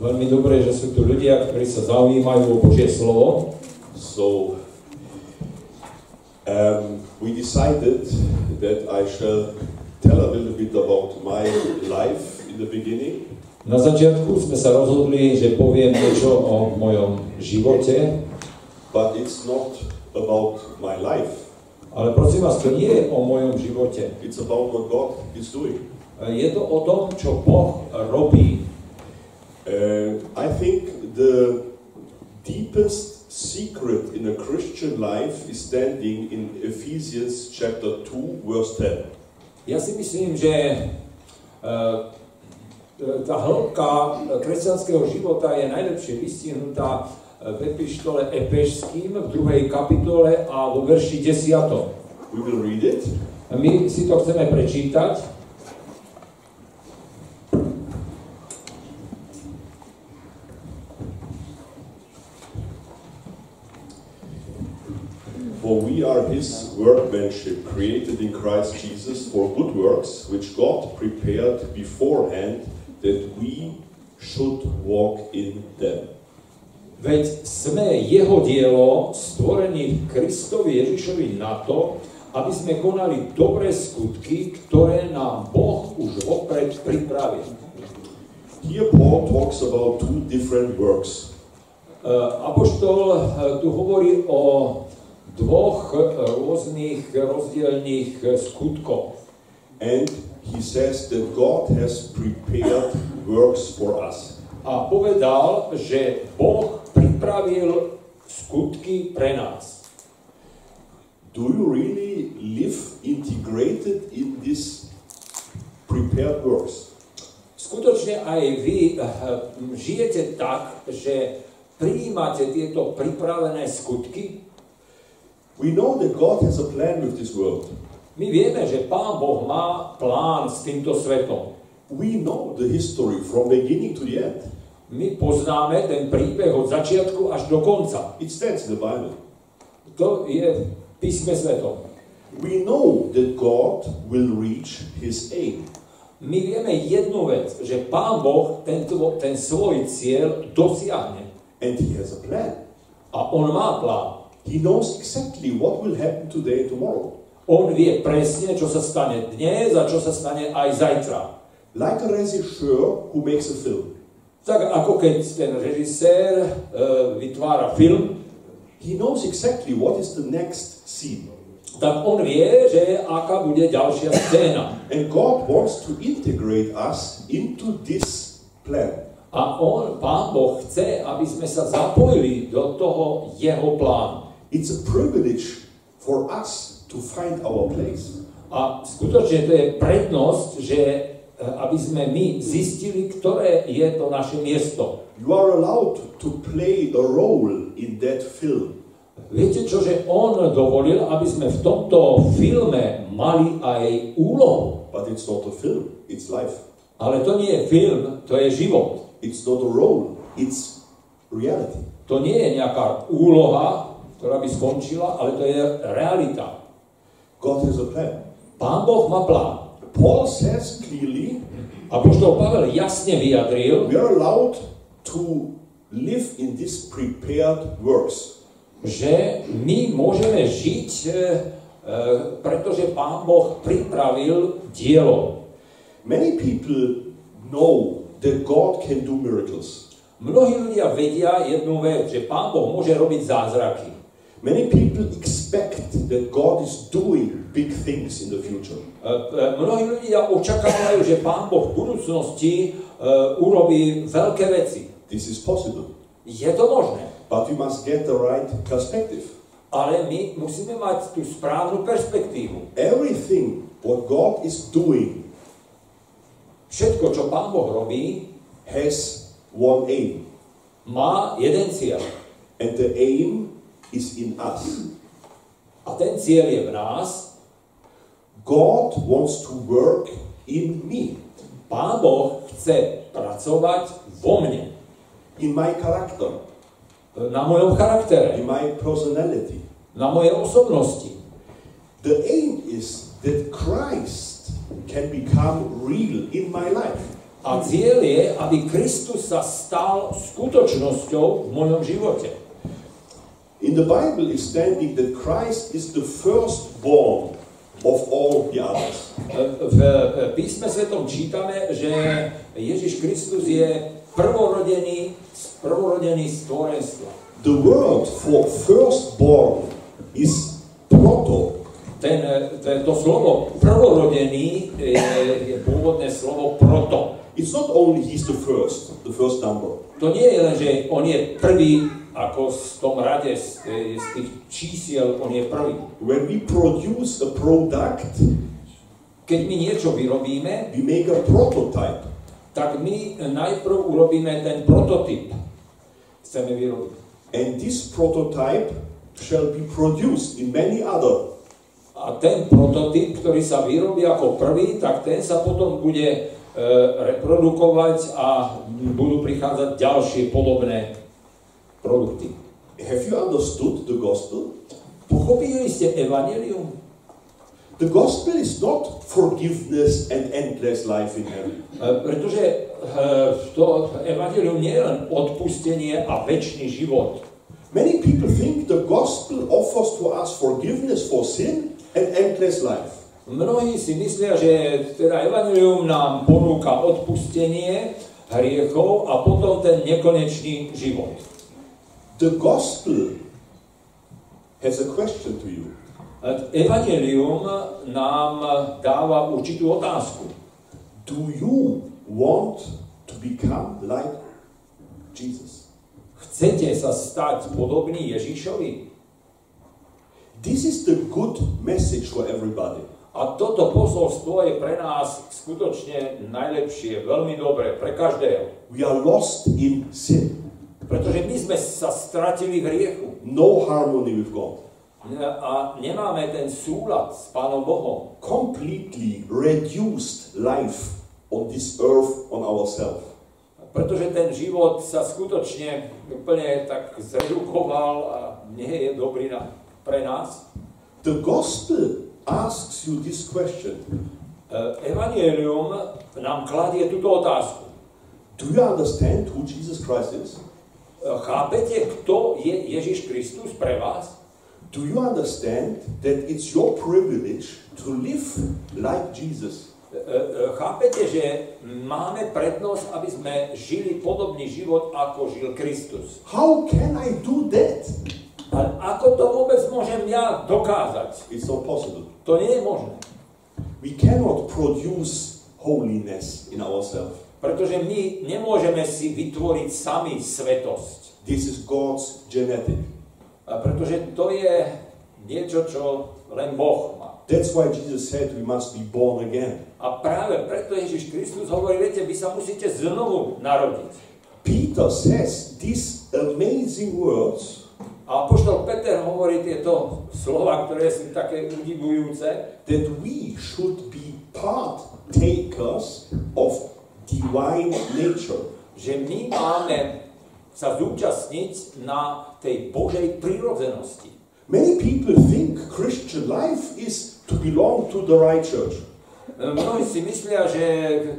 Veľmi dobré, že sú tu ľudia, ktorí sa zaujímajú o Božie slovo. So um, we decided that I shall tell a little bit about my life in the beginning. Na začiatku sme sa rozhodli, že poviem niečo o mojom živote, But it's not about my life. ale prosím vás, to nie je o mojom živote. It's about what God is doing. Je to o tom, čo Boh robí. Uh, I think the deepest secret in a Christian life is standing in Ephesians chapter 2 verse 10. Ja si myslím, že uh, tá hĺbka kresťanského života je najlepšie vystihnutá v epištole Epežským v druhej kapitole a vo verši 10. We will read it. My si to chceme prečítať. For we are his workmanship, created in Christ Jesus for good works, which God prepared beforehand that we should walk in them. Veď sme jeho dielo, stvorení v Kristovi Ježišovi na to, aby sme konali dobré skutky, ktoré nám Boh už vopred pripravil. Here Paul talks about two different works. Uh, Apoštol uh, tu hovorí o dvoch uh, rôznych rozdielných uh, skutkoch. And he says that God has prepared works for us. A povedal, že Boh pripravil skutky pre nás. Do you really live integrated in these prepared works? Skutočne aj vy uh, žijete tak, že prijímate tieto pripravené skutky. We know that God has a plan with this world. My vieme, že Pán Boh má plán s týmto svetom. We know the history from beginning to the end. My poznáme ten príbeh od začiatku až do konca. It stands in the Bible. To je v písme svetom. We know that God will reach his aim. My vieme jednu vec, že Pán Boh ten, ten svoj cieľ dosiahne. And he has a plan. A on má plán. He knows exactly what will happen today and tomorrow. On vie presne, čo sa stane dnes a čo sa stane aj zajtra. Like a regisseur who makes a film. Tak ako keď ten režisér uh, vytvára film, He knows exactly what is the next scene. tak on vie, že aká bude ďalšia scéna. And God wants to integrate us into this plan. A on, Pán Boh chce, aby sme sa zapojili do toho jeho plánu. It's a privilege for us to find our place. A skutočne to je prednosť, že e, aby sme my zistili, ktoré je to naše miesto. You are allowed to play a role in that film. Viete čo, že on dovolil, aby sme v tomto filme mali aj úlohu. But it's not a film, it's life. Ale to nie je film, to je život. It's not a role, it's reality. To nie je nejaká úloha, ktorá by skončila, ale to je realita. God has a plan. Pán Boh má plán. Paul says clearly Apoštol Pavel jasne vyjadril, we are allowed to live in these prepared works. že my môžeme žiť, e, e, pretože Pán Boh pripravil dielo. Many people know that God can do miracles. Mnohí ľudia vedia jednu vec, že Pán Boh môže robiť zázraky. Many people expect that God is doing big things in the future. E, e, Mnohí ľudia očakávajú, že Pán Boh v budúcnosti e, urobí veľké veci. This is possible. Je to možné, But we must get the right perspective. ale my musíme mať tú správnu perspektívu. Everything what God is doing Všetko, čo Pán Boh robí, has one aim, má jeden cieľ. and the aim is in us. A ten cieľ je v nás. God wants to work in me, Pán Boh chce pracovať vo mne, in my character, na mojom charaktere, in my personality. na mojej osobnosti. The aim is that Christ can become real in my life. A cieľ je, aby Kristus sa stal skutočnosťou v mojom živote. In the Bible is standing that Christ is the firstborn of all the others. V písme svetom čítame, že Ježiš Kristus je prvorodený, prvorodený stvorenstva. The word for firstborn is proto. Ten, to slovo prvorodený je, je pôvodné slovo proto. It's not only he's the first, the first number. To nie je len, že on je prvý, ako v tom rade z, z tých čísiel, on je prvý. When we produce a product, Keď my niečo vyrobíme, we make a prototype. tak my najprv urobíme ten prototyp. Chceme vyrobiť. And this prototype shall be produced in many other. A ten prototyp, ktorý sa vyrobí ako prvý, tak ten sa potom bude e, reprodukovať a budú prichádzať ďalšie podobné produkty. Have you understood the gospel? Pochopili ste evanelium? The gospel is not forgiveness and endless life in heaven. E, Pretože e, to evanelium nie je len odpustenie a väčší život. Many people think the gospel offers to us forgiveness for sin and endless life. Mnohí si myslia, že teda evanelium nám ponúka odpustenie hriechov a potom ten nekonečný život. The gospel has a question to you. Evangelium nám dáva určitú otázku. Do you want to become like Jesus? Chcete sa stať podobný Ježišovi? This is the good message for everybody. A toto posolstvo je pre nás skutočne najlepšie, veľmi dobré, pre každého. We are lost in sin, Pretože my sme sa stratili v hriechu no harmony with God, a nemáme ten súlad s Pánom Bohom. completely reduced life on this earth on ourselves. Pretože ten život sa skutočne úplne tak zredukoval a nie je dobrý na, pre nás. The gospel asks you this question E, Evangelium nám kladie túto otázku. Do you understand who Jesus Christ is? E, Chápete, kto je Ježiš Kristus pre vás? Do you understand that it's your privilege to live like Jesus? E, Chápete, že máme prednosť, aby sme žili podobný život, ako žil Kristus. How can I do that? Ale ako to vôbec môžem ja dokázať? It's not possible. To nie je možné. We cannot produce holiness in ourselves. Pretože my nemôžeme si vytvoriť sami svetosť. This is God's genetic. A pretože to je niečo, čo len Boh má. That's why Jesus said we must be born again. A práve preto Ježiš Kristus hovorí, viete, vy sa musíte znovu narodiť. Peter says these amazing words A apoštol Peter hovorí tieto slova, ktoré sú také udivujúce, that we should be partakers of divine nature. že my máme sa zúčastniť na tej Božej prírodzenosti. Many people think Christian life is to belong to the right church. Mnohí si myslia, že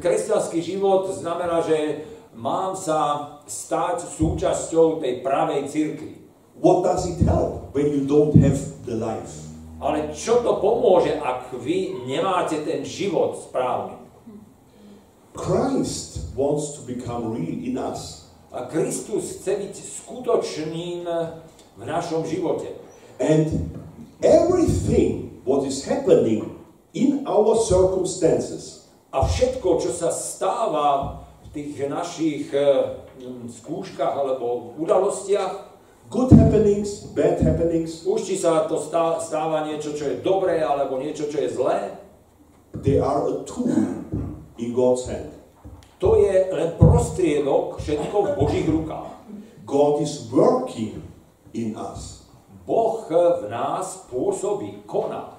kresťanský život znamená, že mám sa stať súčasťou tej pravej cirkvi. What does it help when you don't have the life? Ale čo to pomôže, ak vy nemáte ten život správny? Christ wants to become real in us. A Kristus chce byť skutočným v našom živote. And everything what is happening in our circumstances A všetko, čo sa stáva v tých našich eh, skúškach alebo udalostiach, good happenings, bad happenings už či sa to stá- stáva niečo, čo je dobré, alebo niečo, čo je zlé, they are a tool in God's hand. to je len prostriedok všetko v Božích rukách. God is working in us. Boh v nás pôsobí, koná.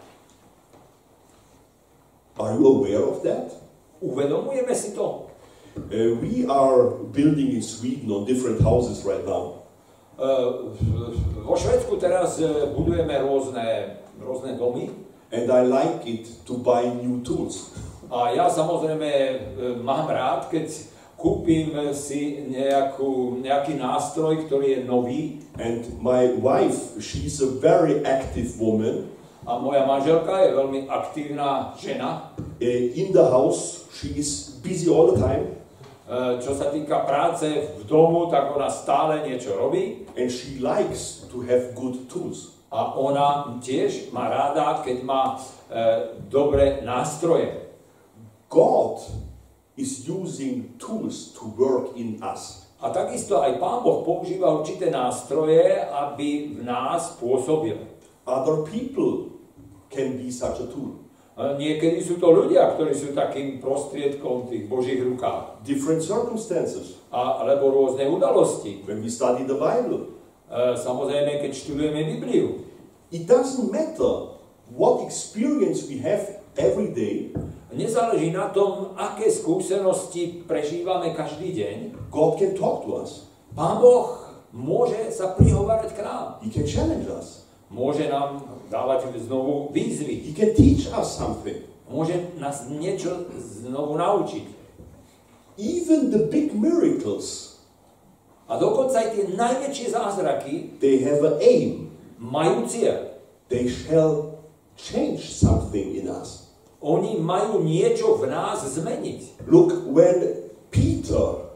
Are you aware of that? Uvedomujeme si to? Uh, we are building in Sweden on different houses right now. E, v- Vo Švedsku teraz e, budujeme rôzne, rôzne domy And I like it to buy new tools. A ja samozrejme e, mám rád, keď kúpim si nejakú, nejaký nástroj, ktorý je nový. And my wife, she's a very active woman. A moja manželka je veľmi aktívna žena. In the house, she is busy all the time. Uh, čo sa týka práce v domu, tak ona stále niečo robí. And she likes to have good tools. A ona tiež má ráda, keď má uh, dobré nástroje. God is using tools to work in us. A takisto aj Pán Boh používa určité nástroje, aby v nás pôsobil. Other people can be such a tool. Niekedy sú to ľudia, ktorí sú takým prostriedkom v tých Božích rukách. Different circumstances. A, alebo rôzne udalosti. When we study the Bible. E, samozrejme, keď študujeme Bibliu. It doesn't matter what experience we have every day. Nezáleží na tom, aké skúsenosti prežívame každý deň. God can talk to us. Pán Boh môže sa prihovárať k nám. He can challenge us. Môže nám dávať znovu výzvy. He can teach us something. Môže nás niečo znovu naučiť. Even the big miracles. A dokonca aj tie najväčšie zázraky they have an aim. majú cieľ. They shall change something in us. Oni majú niečo v nás zmeniť. Look, when Peter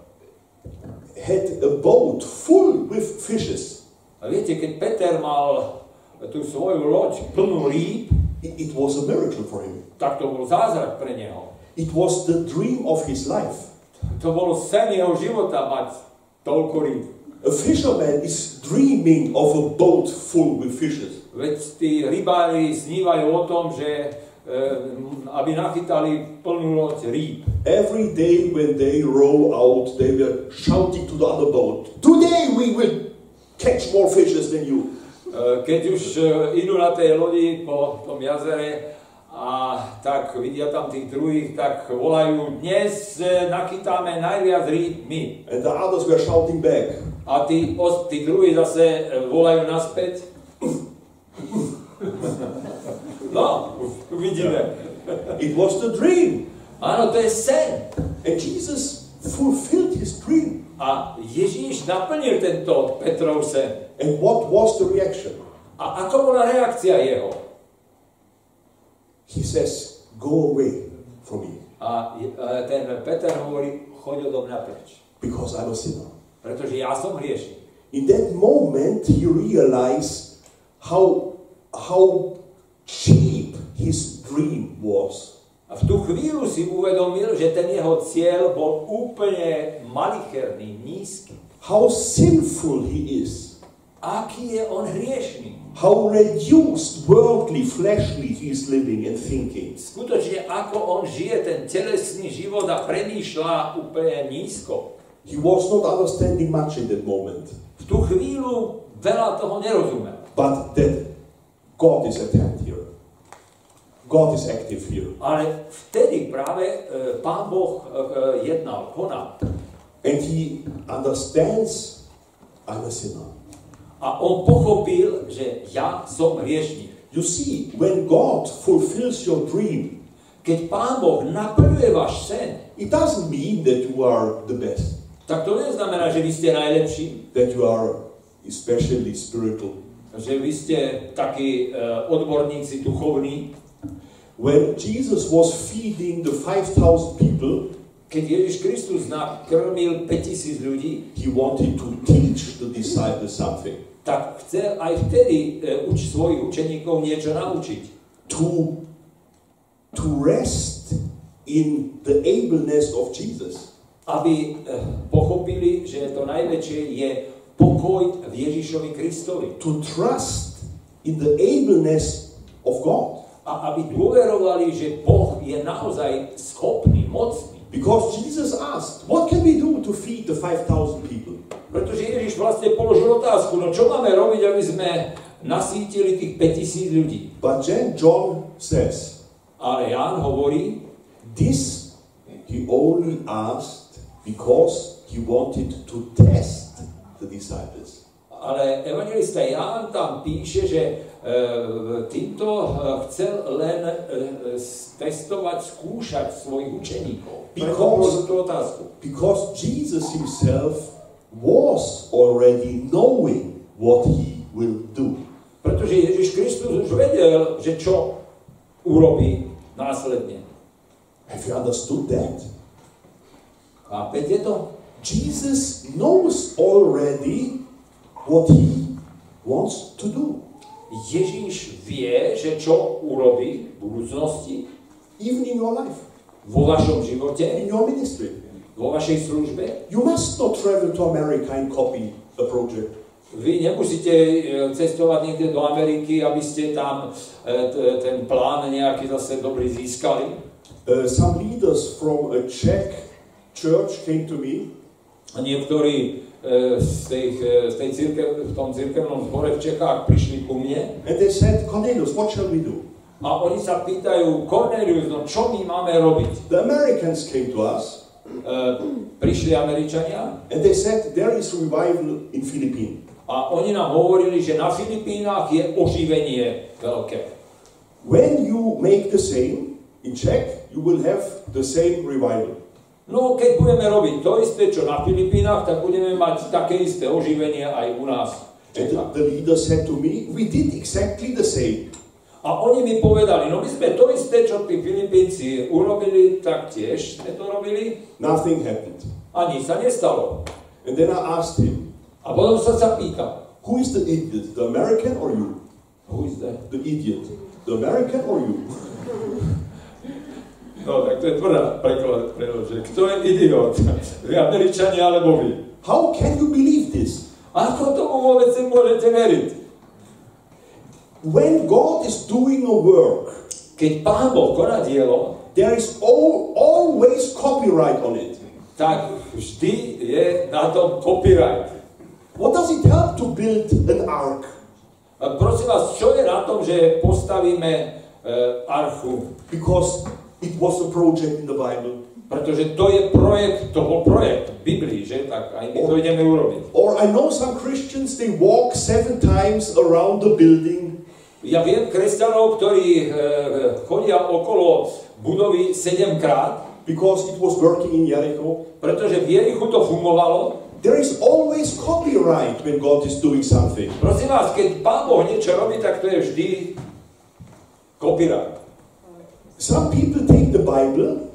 had a boat full with fishes. A viete, keď Peter mal tú svoju loď plnú rýb, it, was a miracle for him. Tak to bol zázrak pre neho. It was the dream of his life. To bol sen jeho života mať toľko rýb. A fisherman is dreaming of a boat full with fishes. Veď tí rybári snívajú o tom, že e, aby nachytali plnú loď rýb. Every day when they row out, they were shouting to the other boat, Today we will catch more fishes than you. Eh, keď už eh, idú na tej lodi po tom jazere a tak vidia tam tých druhých, tak volajú, dnes eh, nachytáme najviac rýb my. And the others were shouting back. A tí, tí druhí zase volajú naspäť. No, vidíme. It was the dream. Áno, to je sen. And Jesus fulfilled his dream. A Ježíš naplnil tento Petrov sen. And what was the reaction? A ako bola reakcia jeho? He says, go away from me. A ten Peter hovorí, choď odo mňa preč. Because I'm a sinner. Pretože ja som hriešný. In that moment he realized how, how cheap his dream was. A v tú chvíľu si uvedomil, že ten jeho cieľ bol úplne malicherný, nízky. How sinful he is aký je on hriešný. How reduced, worldly, fleshly he is living and thinking. Skutočne ako on žije ten telesný život a premýšľa úplne nízko. He was not understanding much in that moment. V tú chvíľu veľa toho nerozumel. But that God is at hand here. God is active here. Ale vtedy práve e, Pán Boh e, jednal, konal. And he understands I'm a sinner. A on pochopil, že ja som hriešnik. You see, when God fulfills your dream, keď Pán Boh naplňuje váš sen, it doesn't mean that you are the best. Tak to neznamená, že vy ste najlepší. That you are especially spiritual. Že vy ste takí uh, odborníci duchovní. When Jesus was feeding the 5,000 people, keď Ježiš Kristus nakrmil 5000 ľudí, he wanted to teach the disciples something tak chcel aj vtedy e, uč svojich učeníkov niečo naučiť. To, to rest in the ableness of Jesus. Aby e, pochopili, že to najväčšie je pokoj v Ježišovi Kristovi. To trust in the ableness of God. A aby dôverovali, že Boh je naozaj schopný, mocný. Because Jesus asked, what can we do to feed the 5,000 people? Pretože Ježiš vlastne položil otázku, no čo máme robiť, aby sme nasítili tých 5000 ľudí. But then John says, ale Ján hovorí, this he only asked because he wanted to test the disciples. Ale evangelista Ján tam píše, že týmto e, chcel len e, testovať, skúšať svojich učeníkov. Because-. Because Jesus himself was already knowing what he will do. Pretože Ježiš Kristus už vedel, že čo urobí následne. Have you understood that? Chápete to? Jesus knows already what he wants to do. Ježíš vie, že čo urobí v budúcnosti, Even in your life, vo vašom živote, in your ministry. vo vašej službe. You must not travel to America and copy a project. Vy nemusíte e, cestovať niekde do Ameriky, aby ste tam e, t- ten plán nejaký zase dobrý získali. Uh, some leaders from a Czech church came to me niektorí z, tej, z tej církev, v tom církevnom zbore v Čechách prišli ku mne and they said, Cornelius, what shall we do? a oni sa pýtajú, Cornelius, no čo my máme robiť? The Americans came to us E, prišli Američania and they said, there is revival in Philippines. a oni nám hovorili, že na Filipínach je oživenie veľké. When you make the same in Czech, you will have the same revival. No, keď budeme robiť to isté, čo na Filipínach, tak budeme mať také isté oživenie aj u nás. And the leader said to me, we did exactly the same. A oni mi povedali, no my sme to isté, čo tí Filipínci urobili, tak tiež sme to robili Nothing happened. a nič sa nestalo. And then I asked him, A potom sa sa pýtal, who is the idiot, the American or you? who is that? The idiot, the American or you? No, tak to je tvrdá preklad, že kto je idiot? Vy Američania alebo vy? How can you believe this? Ako tomu vôbec môžete veriť? When God is doing a work, Keď Pán Boh koná dielo, there is all, always copyright on it. tak vždy je na tom copyright. What does it help to build an ark? A prosím vás, čo je na tom, že postavíme e, archu? Because it was a project in the Bible. Pretože to je projekt, to bol projekt v Biblii, že? Tak aj my to ideme urobiť. Or I know some Christians, they walk seven times around the building Ja viem kresťanov, ktorí e, chodia okolo budovy 7 krát, because it was working in Jericho. pretože v Jerichu to fungovalo. There is always copyright when God is doing something. Prosím vás, keď Pán Boh niečo robí, tak to je vždy copyright. Some people take the Bible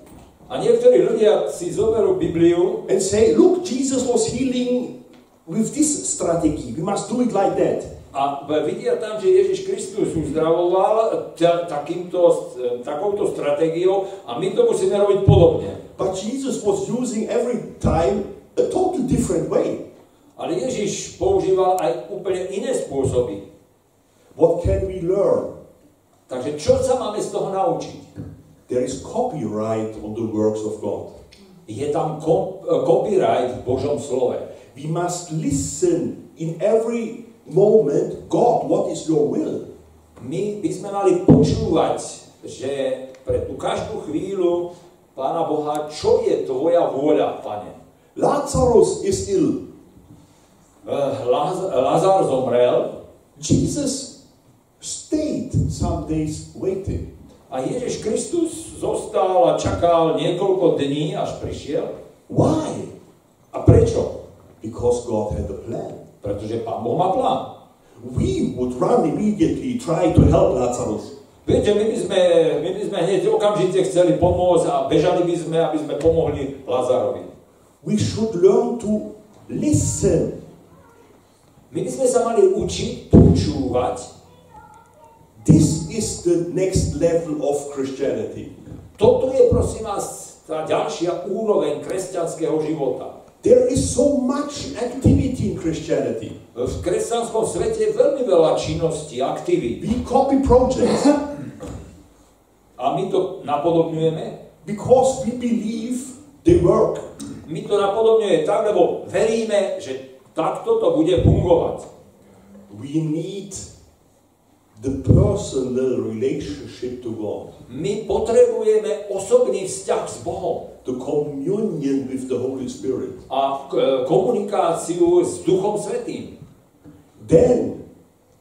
A niektorí ľudia si zoberú Bibliu and say, look, Jesus was healing with this strategy. We must do it like that. a vidia tam, že Ježiš Kristus uzdravoval ta- takýmto, takouto stratégiou a my to musíme robiť podobne. But Jesus was using every time a total different way. Ale Ježiš používal aj úplne iné spôsoby. What can we learn? Takže čo sa máme z toho naučiť? There is copyright on the works of God. Je tam ko- copyright v Božom slove. We must listen in every moment, God, what is your will? My by sme mali počúvať, že pre tú každú chvíľu Pána Boha, čo je tvoja vôľa, Pane? Lazarus is ill. Eh, Laz- Lazar zomrel Jesus some days waiting. a Ježiš Kristus zostal a čakal niekoľko dní, až prišiel. Why? A prečo? Because God had a plan. Pretože Pán Boh má plán. We would run immediately, try to help Lazarus. Viete, my by sme, my by sme hneď okamžite chceli pomôcť a bežali by sme, aby sme pomohli Lazarovi. We should learn to listen. My by sme sa mali učiť počúvať. This is the next level of Christianity. Toto je, prosím vás, tá ďalšia úroveň kresťanského života. There is so much activity in Christianity. V kresťanskom svete je veľmi veľa činností, aktivít. We copy projects A my to napodobňujeme. because we believe they work. My to napodobňujeme tak, lebo veríme, že takto to bude fungovať. We need the personal relationship to God, My potrebujeme osobný vzťah s Bohom the communion with the Holy Spirit. a k- komunikáciu s Duchom Svetým. Then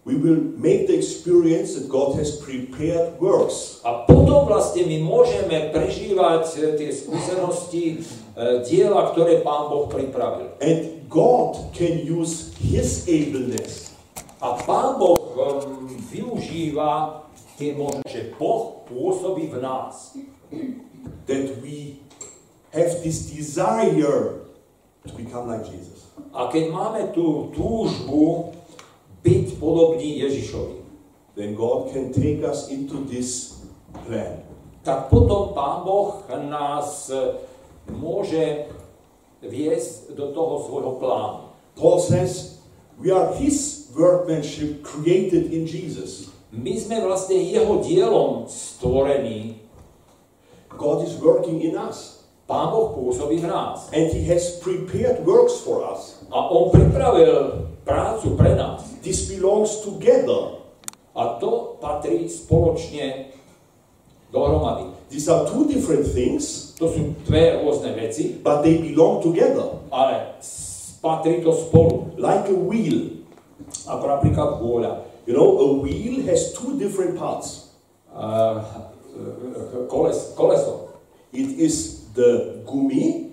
we will make the experience that God has prepared works. A potom vlastne my môžeme prežívať e, tie skúsenosti, e, diela, ktoré Pán Boh pripravil. And God can use His ableness A Pán Boh um, využíva tie možnosti, že Boh pôsobí v nás. that we have this desire to become like Jesus. A keď máme tú túžbu byť podobný Ježišovi, Then God can take us into this plan. tak potom Pán Boh nás e, môže viesť do toho svojho plánu. Paul says, We are His workmanship created in Jesus. My sme vlastne jeho dielom stvorení. God is working in us. Pán Boh pôsobí v nás. And He has prepared works for us. A on pripravil prácu pre nás. This belongs together. A to patrí spoločne dohromady. These are two different things, To sú dve rôzne veci, but they belong together. ale s- patrí to spolu. Like a wheel. Ako napríklad vôľa. You know, a wheel has two different parts. Uh, koles, koleso. It is the gumi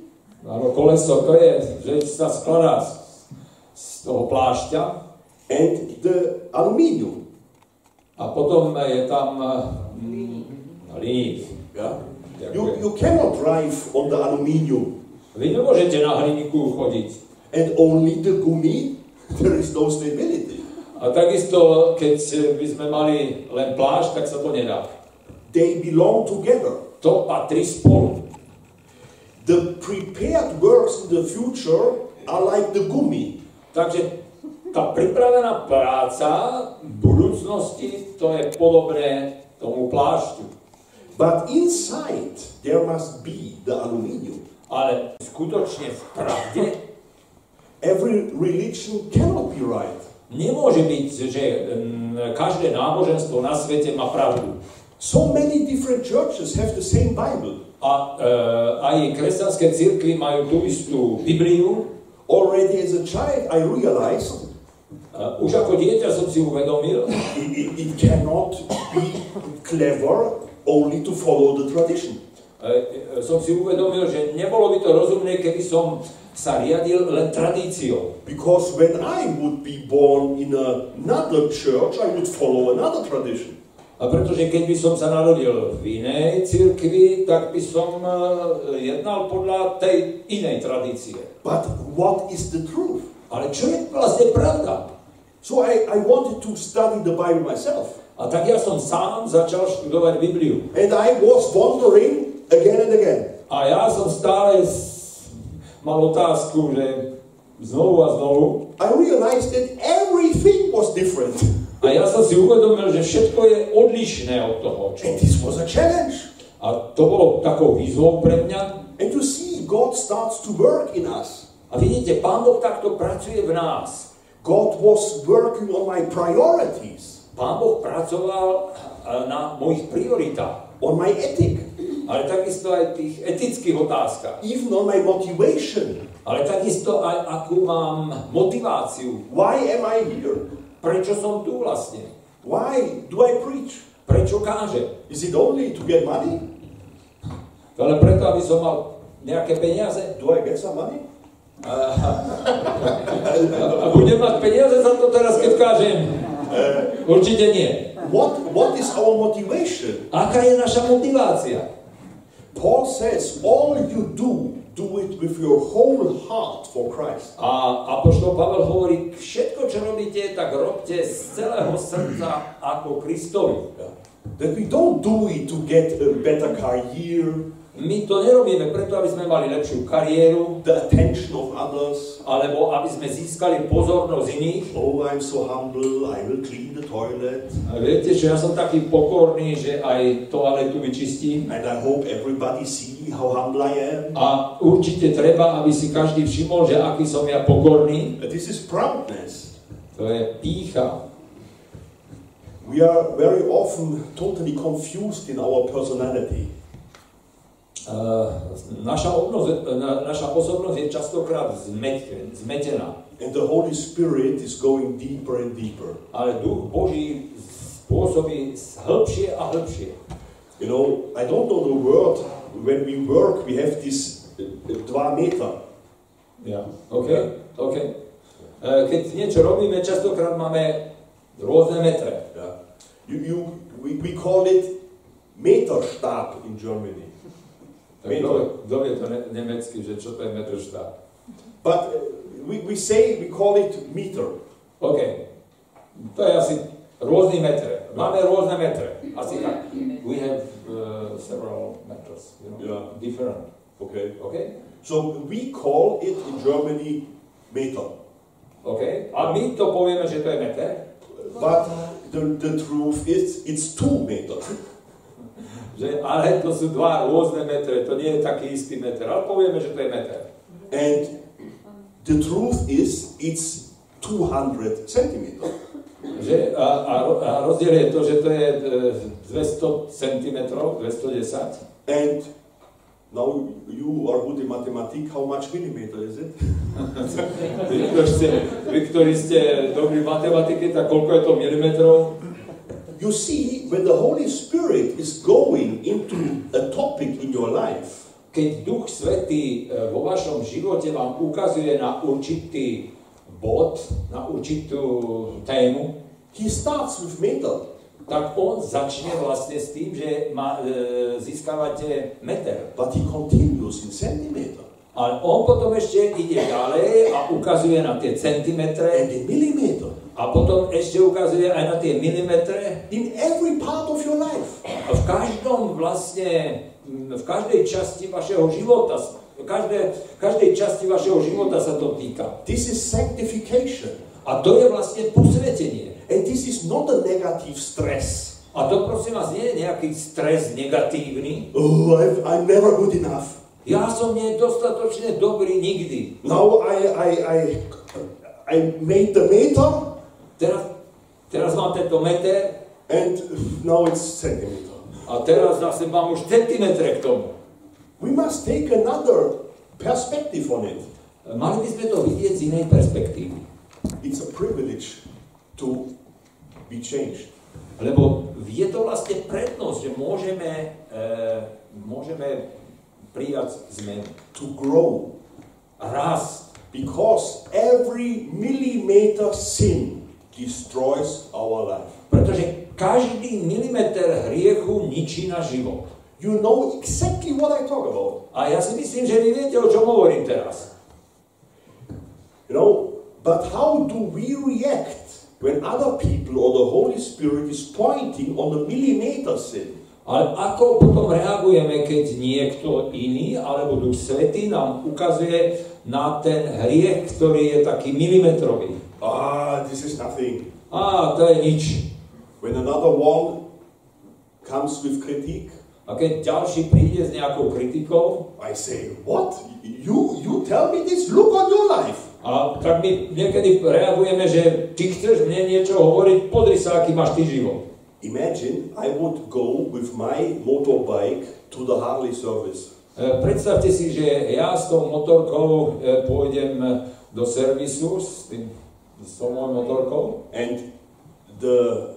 Áno, koleso to je, že sa skladá z, z toho plášťa and the aluminium. a potom je tam mm, hliník. Yeah? You, you cannot drive on the aluminium Vy nemôžete na hliníku chodiť. And only the gumi, there is no stability. A takisto, keď by sme mali len plášť, tak sa to nedá. They belong together. To patrí spolu. The prepared works in the future are like the gumi. Takže tá pripravená práca v budúcnosti, to je podobné tomu plášťu. But inside there must be the aluminium. Ale skutočne v pravde Every religion cannot be right. nemôže byť, že každé náboženstvo na svete má pravdu. So many different churches have the same Bible. A e, aj kresťanské cirkvi majú tú istú Bibliu. Already as a child, I realized E, už ako dieťa som si uvedomil, it, it, it cannot be clever only to follow the tradition. e, som si uvedomil, že nebolo by to rozumné, keby som sa riadil len tradíciou. Because when I would be born in another church, I would follow another tradition. A pretože keď by som sa narodil v inej cirkvi, tak by som e, jednal podľa tej inej tradície. But what is the truth? Ale čo je vlastne pravda? So I, I wanted to study the Bible myself. A tak ja som sám začal študovať Bibliu. And I was wondering again and again. A ja som stále mal otázku, že znovu a znovu. I realized that everything was different. A ja som si uvedomil, že všetko je odlišné od toho. Čo... And this was a challenge. A to bolo takou výzvou pre mňa. And to see God starts to work in us. A vidíte, Pán Boh takto pracuje v nás. God was working on my priorities, Pán Boh pracoval e, na mojich prioritách, on my ethic, ale takisto aj tých etických otázkach. even on my motivation. Ale takisto aj akú mám motiváciu. Why am I here? Prečo som tu vlastne? Why do I preach? Prečo káže? Is it only to get money? To len preto, aby som mal nejaké peniaze. Do I get some money? A budem mať peniaze za to teraz, keď kážem? Určite nie. What, what is our motivation? Aká je naša motivácia? Paul says, all you do, do it with your whole heart for Christ. A Apoštol Pavel hovorí, všetko, čo robíte, tak robte z celého srdca ako Kristovi. That we don't do it to get a better career, My to nerobíme preto, aby sme mali lepšiu kariéru, the attention of others. alebo aby sme získali pozornosť iných. Oh, I'm so humble, I will clean the toilet. A viete, že ja som taký pokorný, že aj toaletu vyčistím. And I hope everybody see how humble I am. A určite treba, aby si každý všimol, že aký som ja pokorný. This is proudness. To je pícha. We are very often totally confused in our personality. Uh, naša, obnosť, na, naša osobnosť je častokrát zmet, zmetená. And the Holy Spirit is going deeper and deeper. Ale duch Boží pôsobí hĺbšie a hĺbšie. You know, I don't know the word. When we work, we have this uh, uh, 2 meter. Ja. OK, OK. E, Keď niečo robíme, častokrát máme rôzne metre. Yeah. You, you, we, we call it Meterstab in Germany. Tak kto, kto to ne, že čo to je metr? But we, we say, we call it meter. OK. To je asi rôzny metre. Máme rôzne metre. Asi tak. We have uh, several meters, you know, Yeah. different. Okay. OK? So we call it in Germany meter. OK? A my to povieme, že to je meter. But the, the truth is, it's two meters. Že, ale to sú dva rôzne metre, to nie je taký istý meter, ale povieme, že to je meter. And the truth is, it's 200 centimeters. Že, a, a, a rozdiel je to, že to je e, 200 cm, 210. And now you are good in mathematics. How much millimeter is it? Vy, kto ste, vy, ktorí ste dobrí v matematike, tak koľko je to milimetrov? You see, when the Holy Spirit is going into a topic in your life, Keď Duch Svetý e, vo vašom živote vám ukazuje na určitý bod, na určitú tému, he starts with meter. tak on začne vlastne s tým, že ma, e, získavate meter. But he continues in centimeter Ale on potom ešte ide ďalej a ukazuje na tie and centimetre in millimeter. A potom ešte ukazuje aj na tie milimetre. In every part of your life. A v každom vlastne, v každej časti vašeho života, v každej, každej časti vašeho života sa to týka. This is sanctification. A to je vlastne posvetenie. And this is not a negative stress. A to prosím vás nie je nejaký stres negatívny. Oh, I've, I'm never good enough. Ja som nedostatočne dobrý nikdy. Now I, I, I, I made the meter Teraz, teraz mám tento meter and now it's centimeter. a teraz zase mám už centimetre k tomu. We must take another perspective on it. Mali by sme to vidieť z inej perspektívy. It's a privilege to be changed. Lebo je to vlastne prednosť, že môžeme, e, môžeme prijať zmenu. to grow Rast. because every millimeter sin destroys our life. Pretože každý milimeter hriechu ničí na život. You know exactly what I talk about. A ja si myslím, že vy viete, o čom hovorím teraz. You know, but how do we react when other people or the Holy Spirit is pointing on the millimeter sin? Ale ako potom reagujeme, keď niekto iný, alebo Duch Svetý nám ukazuje na ten hriech, ktorý je taký milimetrový. Ah, this is nothing. Á, to je nič. When another one comes with critique, A keď ďalší príde s nejakou kritikou, I say, What? You you tell me this? Look on your life. a tak my niekedy reagujeme, že ty chceš mne niečo hovoriť, pozri sa, aký máš ty život. Imagine I would go with my motorbike to the Harley service. E, Predstavte si, že ja s tou motorkou e, pôjdem e, do servisu s, tým, s tou mojou motorkou And the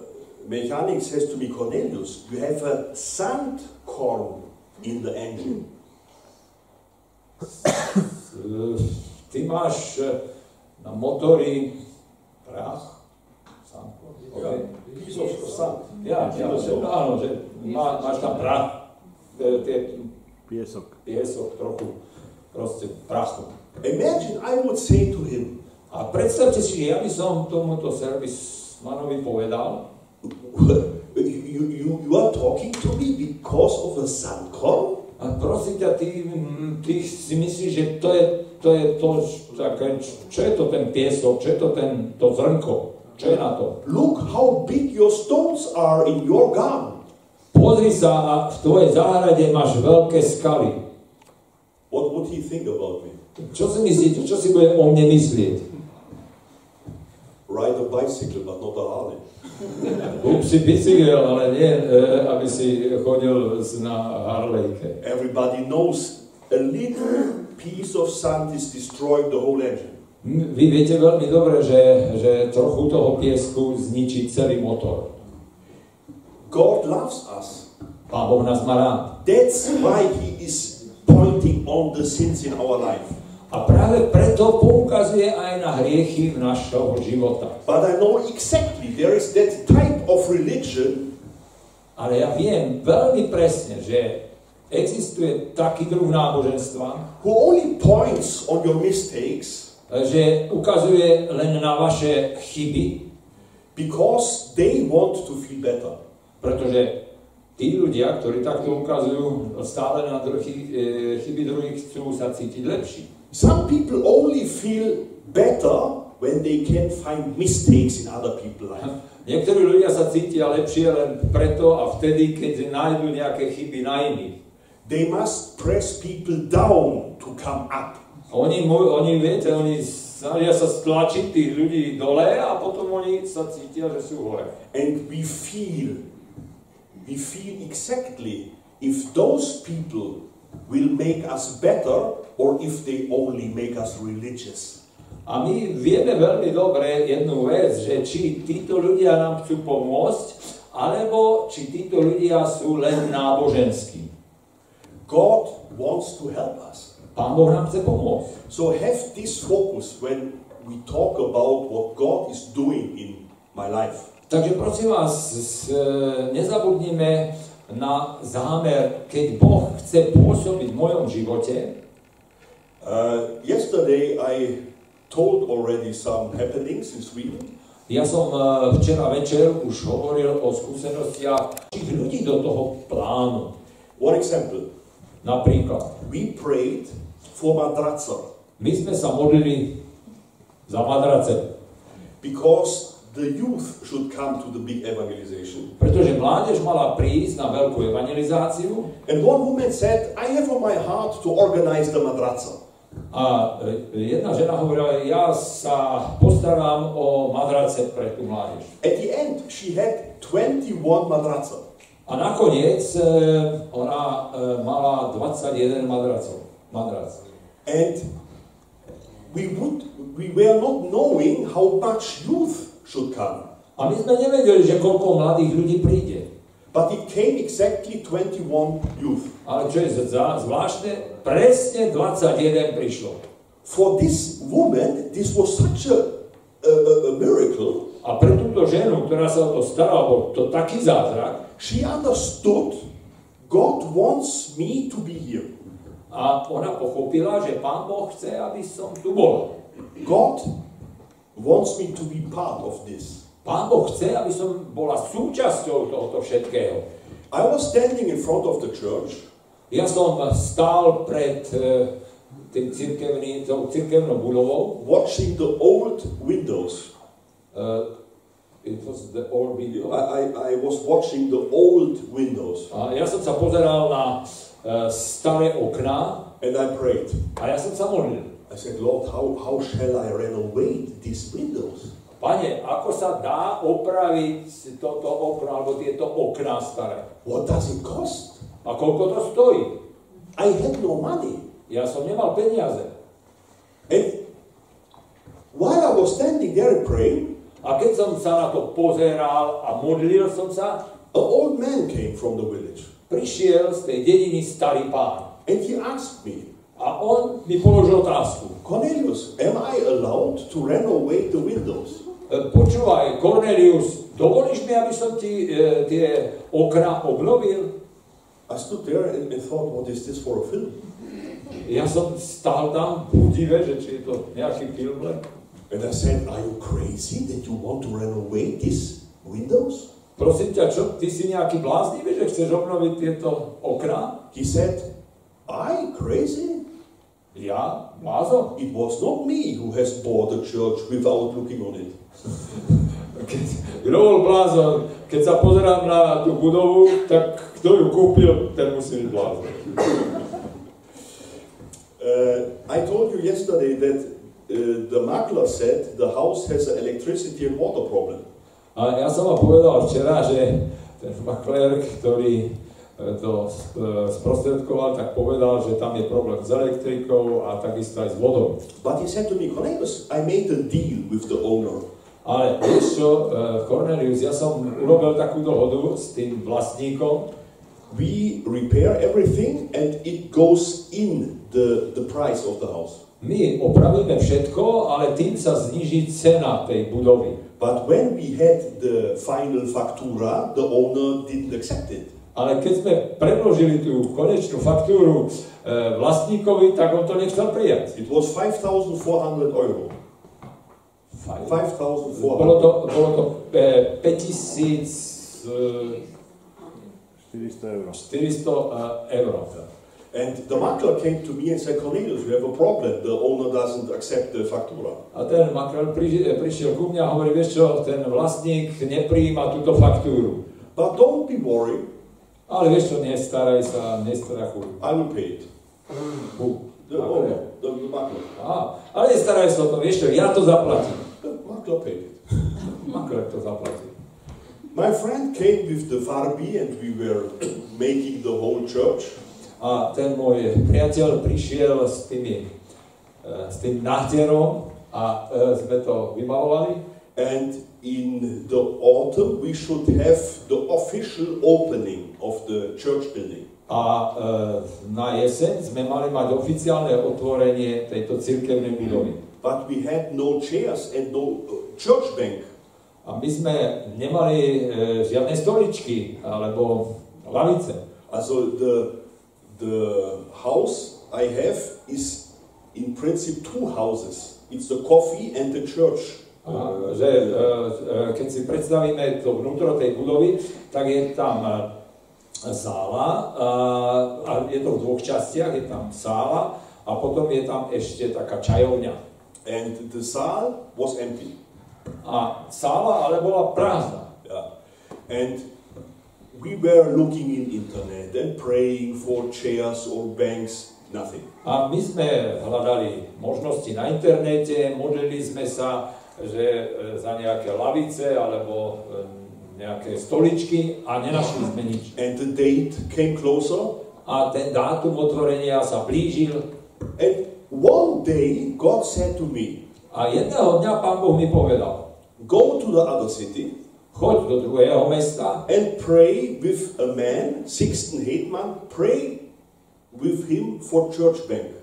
mechanic says to me, Cornelius, you have a sand corn in the engine. Ty máš e, uh, na motory prach? Okay. Piece of sand. Ja, ja, že, áno, že má, máš tam prach, tie, Piesok. piesok trochu, proste prachu. Imagine I would say to him, A predstavte si, ja by som tomuto servismanovi povedal, you, you, you are talking to me because of a sand corn? a prosím ťa, ty, ty si myslíš, že to je to, je to také, čo je to ten piesok, čo je to ten, to zrnko, čo je na to? Look how big your stones are in your garden. Pozri sa a v tvojej záhrade máš veľké skaly. What would he think about me? Čo si myslíte, čo si bude o mne myslieť? Ride a bicycle, but not a Harley. Kúp si bicykel, ale nie, e, aby si chodil na Harlejke. Everybody knows a little piece of sand is destroying the whole engine. Vy viete veľmi dobre, že, že trochu toho piesku zničí celý motor. God loves us. Pán Boh nás má rád. That's why He is pointing on the sins in our life. A práve preto poukazuje aj na hriechy v našho života. But I know exactly there is that type of religion Ale ja viem veľmi presne, že existuje taký druh náboženstva, who only points on your mistakes že ukazuje len na vaše chyby, because they want to feel better. pretože tí ľudia, ktorí takto ukazujú stále na druhy, e, chyby druhých, chcú sa cítiť lepší. Some people only feel better when they can find mistakes in other people's life. Niektorí ľudia sa cítia lepšie len preto a vtedy, keď nájdú nejaké chyby na iných. They must press people down to come up. Oni, oni, viete, oni snažia sa stlačiť tých ľudí dole a potom oni sa cítia, že sú hore. And we feel, we feel exactly if those people will make us better or if they only make us religious. A my vieme veľmi dobre jednu vec, že či títo ľudia nám chcú pomôcť, alebo či títo ľudia sú len náboženskí. God wants to help us. Pán Boh nám chce pomôcť. So have this focus when we talk about what God is doing in my life. Takže prosím vás, nezabudnime na zámer, keď Boh chce pôsobiť v mojom živote. Uh, yesterday I told already some happenings in Sweden. Ja som e, včera večer už hovoril o skúsenostiach tých ľudí do toho plánu. One example, Napríklad, we prayed for madraza my sme sa modlili za madrace, because the youth should come to the big evangelization. pretože mládež mala prísť na veľkú evangelizáciu And one woman said, I have on my heart to organize the madraza. a e, jedna žena hovorila, ja sa postaram o madrace pre tú mládež. At the end, she had 21 madraza. A nakoniec e, ona e, mala 21 madracov. Madrac. And we would we were not knowing how much youth come. A my sme nevedeli, že koľko mladých ľudí príde. But it came exactly 21 youth. Ale čo je zvláštne, presne 21 prišlo. For this woman, this was such a, a, a, a miracle. A pre túto ženu, ktorá sa o to starala, bol to taký zázrak, She understood God wants me to be here. a ona pochopila, že Pán Boh chce, aby som tu bol. God wants me to be part of this. Pán Boh chce, aby som bola súčasťou tohoto všetkého. I was standing in front of the church Ja som stál pred e, tým cirkevný, tou cirkevnou budovou. watching the old windows. Uh, it was the old video. I, I, I was watching the old windows A ja som sa pozeral na uh, staré okná and I prayed. a ja som sa modlil. I said, Lord, how, how shall I renovate these windows? Pane, ako sa dá opraviť toto okno alebo tieto okná staré? What does it cost? A koľko to stojí? I had no money. Ja som nemal peniaze. And while I was standing there and praying, A keď som sa na to pozeral a modlil som sa, an old man came from the village prišiel z tej dediny starý pán. and he asked me, A on mi položil otázku. Cornelius, am I allowed to renovate the windows? E, Počúvaj, Cornelius, dovolíš mi, aby som ti e, tie okná obnovil? I stood there and, and thought, what is this for a film? Ja som stál tam v údive, že či je to nejaký film. And I said, Are you crazy that you want to renovate these windows? Prosím ťa, čo, ty si nejaký bláznivý, že chceš obnoviť tieto okná? He said, I crazy? Ja? Blázon? It was not me who has bought the church without looking on it. Keď, kto bol blázon? Keď sa pozerám na tú budovu, tak kto ju kúpil, ten musí byť blázon. Uh, I told you yesterday that uh, the makler said the house has an electricity and water problem. A ja som vám povedal včera, že ten maklér, ktorý to sprostredkoval, tak povedal, že tam je problém s elektrikou a takisto aj s vodou. But he said to me, Cornelius, I made a deal with the owner. Ale vieš čo, e, Cornelius, ja som urobil takú dohodu s tým vlastníkom, We repair everything and it goes in the, the price of the house. my opravíme všetko, ale tým sa zniží cena tej budovy. But when we had the final factura, the owner didn't accept it. Ale keď sme predložili tú konečnú faktúru e, vlastníkovi, tak on to nechcel prijať. It was 5,400 euro. Fajn. 5,400. Bolo to, bolo to e, 5000 e, 400 euro. 400 e, euro. And the makler came to me and said, Cornelius, we have a problem. The owner doesn't accept the factura. A ten makrel pri, e, prišiel ku mňa a hovorí, vieš čo, ten vlastník neprijíma túto faktúru. But don't be worried, Ale vieš čo, nestaraj sa, pay it. Hu. The Makler. owner, the, the makler. Á, ale nestaraj sa o to, vieš čo, ja to zaplatím. Makler paid. Makler to zaplatí. My friend came with the farbi and we were making the whole church. A ten môj priateľ prišiel s, tými, e, s tým nátierom a e, sme to vybavovali. And in the autumn, we should have the official opening of the church building. A e, na jeseň sme mali mať oficiálne otvorenie tejto cirkevnej budovy. But we had no chairs and no uh, church bank. A my sme nemali e, žiadne stoličky alebo lavice. Also the, the house I have is in principle two houses. It's the coffee and the church. A, že e, e, keď si predstavíme to vnútro tej budovy, tak je tam e, sála a, a je to v dvoch častiach, je tam sála a potom je tam ešte taká čajovňa. And the saal was empty. A sála ale bola prázdna. Yeah. And we were looking in internet and praying for chairs or banks, nothing. A my sme hľadali možnosti na internete, modlili sme sa, že e, za nejaké lavice alebo e, nejaké stoličky a nenašli sme nič. And the date came closer. A ten dátum otvorenia sa blížil And one day God said to me, a jedného dňa pán Boh mi povedal, Go to the other city choď do druhého mesta and pray with a man, Sixten Hetman, pray with him for church bank.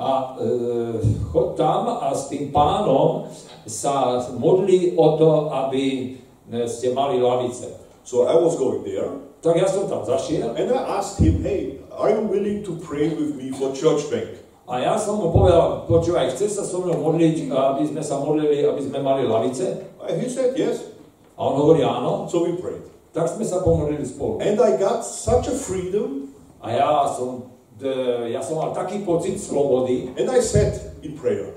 a e, choď tam a s tým pánom sa modli o to, aby Eh, e, ste mali lavice. So I was going there Tak ja som tam zašiel and I asked him, Hey, are you willing to pray with me for church bank? A ja som mu povedal, počúvaj, chce sa so mnou modliť, aby sme sa modlili, aby sme mali lavice? And he said, Yes. A on hovorí áno. So we prayed. Tak sme sa pomodlili spolu. And I got such a freedom A ja som, ja som mal taký pocit slobody. and I said in prayer,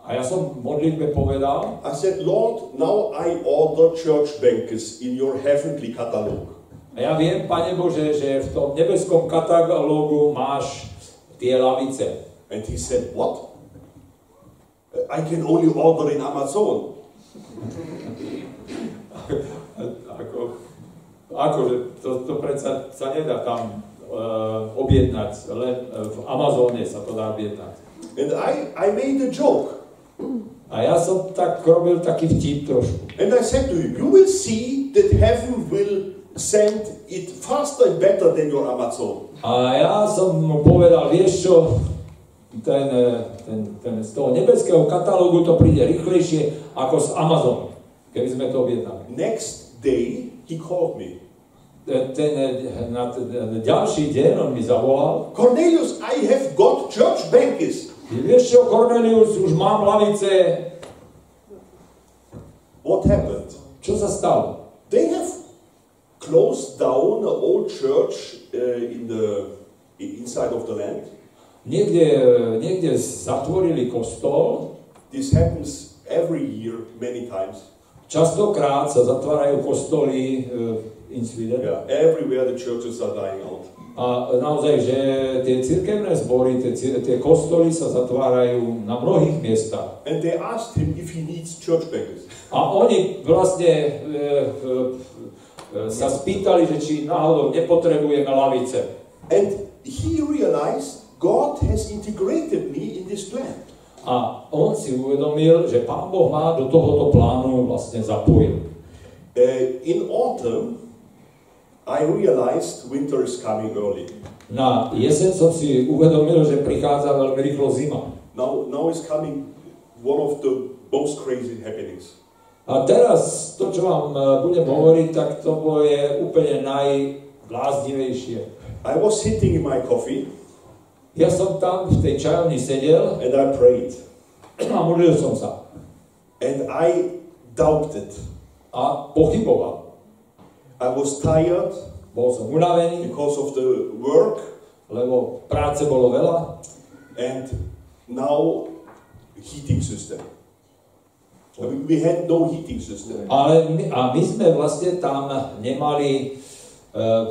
A ja som v modlitbe povedal, I said, Lord, now I order church bankers in your heavenly catalog. a ja viem, Pane Bože, že v tom nebeskom katalógu máš tie lavice. And he said, What? I can only order in Amazon. Ako, akože to, to predsa sa nedá tam uh, objednať, len uh, v Amazóne sa to dá objednať. And I, I made a joke. A ja som tak robil taký vtip trošku. And I said to him, You will see that heaven will send it faster and better than your Amazon. A ja som mu povedal, vieš čo, ten, eh, ten, ten, z toho nebeského katalógu to príde rýchlejšie ako z Amazonu, keby sme to objednali. Next day, he called me. Ten, ten, eh, na ten ďalší deň on mi zavolal, Cornelius, I have got church bankers. Vieš čo, Cornelius, už mám lavice, What happened? čo sa stalo? They have closed down an old church uh, in the inside of the land. Niekde, niekde zatvorili kostol, This happens every year, many times. Častokrát sa zatvárajú kostoly uh, in Sweden. Yeah, everywhere the churches are dying out. A naozaj, že tie cirkevné zbory, tie, tie kostoly sa zatvárajú na mnohých miestach. And they asked him if he needs church bankers. A oni vlastne e, e, e, sa spýtali, že či náhodou nepotrebujeme lavice. And he realized God has integrated me in this plan. A on si uvedomil, že Pán Boh má do tohoto plánu vlastne zapojil. Uh, in autumn, I realized winter is coming early. Na jeseň som si uvedomil, že prichádza veľmi rýchlo zima. Now, now is coming one of the most crazy happenings. A teraz to, čo vám e, budem hovoriť, tak to je úplne najbláznivejšie. I was sitting in my coffee Ja som tam v tej čajovni sedel and I prayed. a modlil som sa. And I doubted. A pochyboval. I was tired Bol som unavený, because of the work lebo práce bolo veľa. and now heating system. We had no heating system. Ale my, a my sme vlastne tam nemali uh,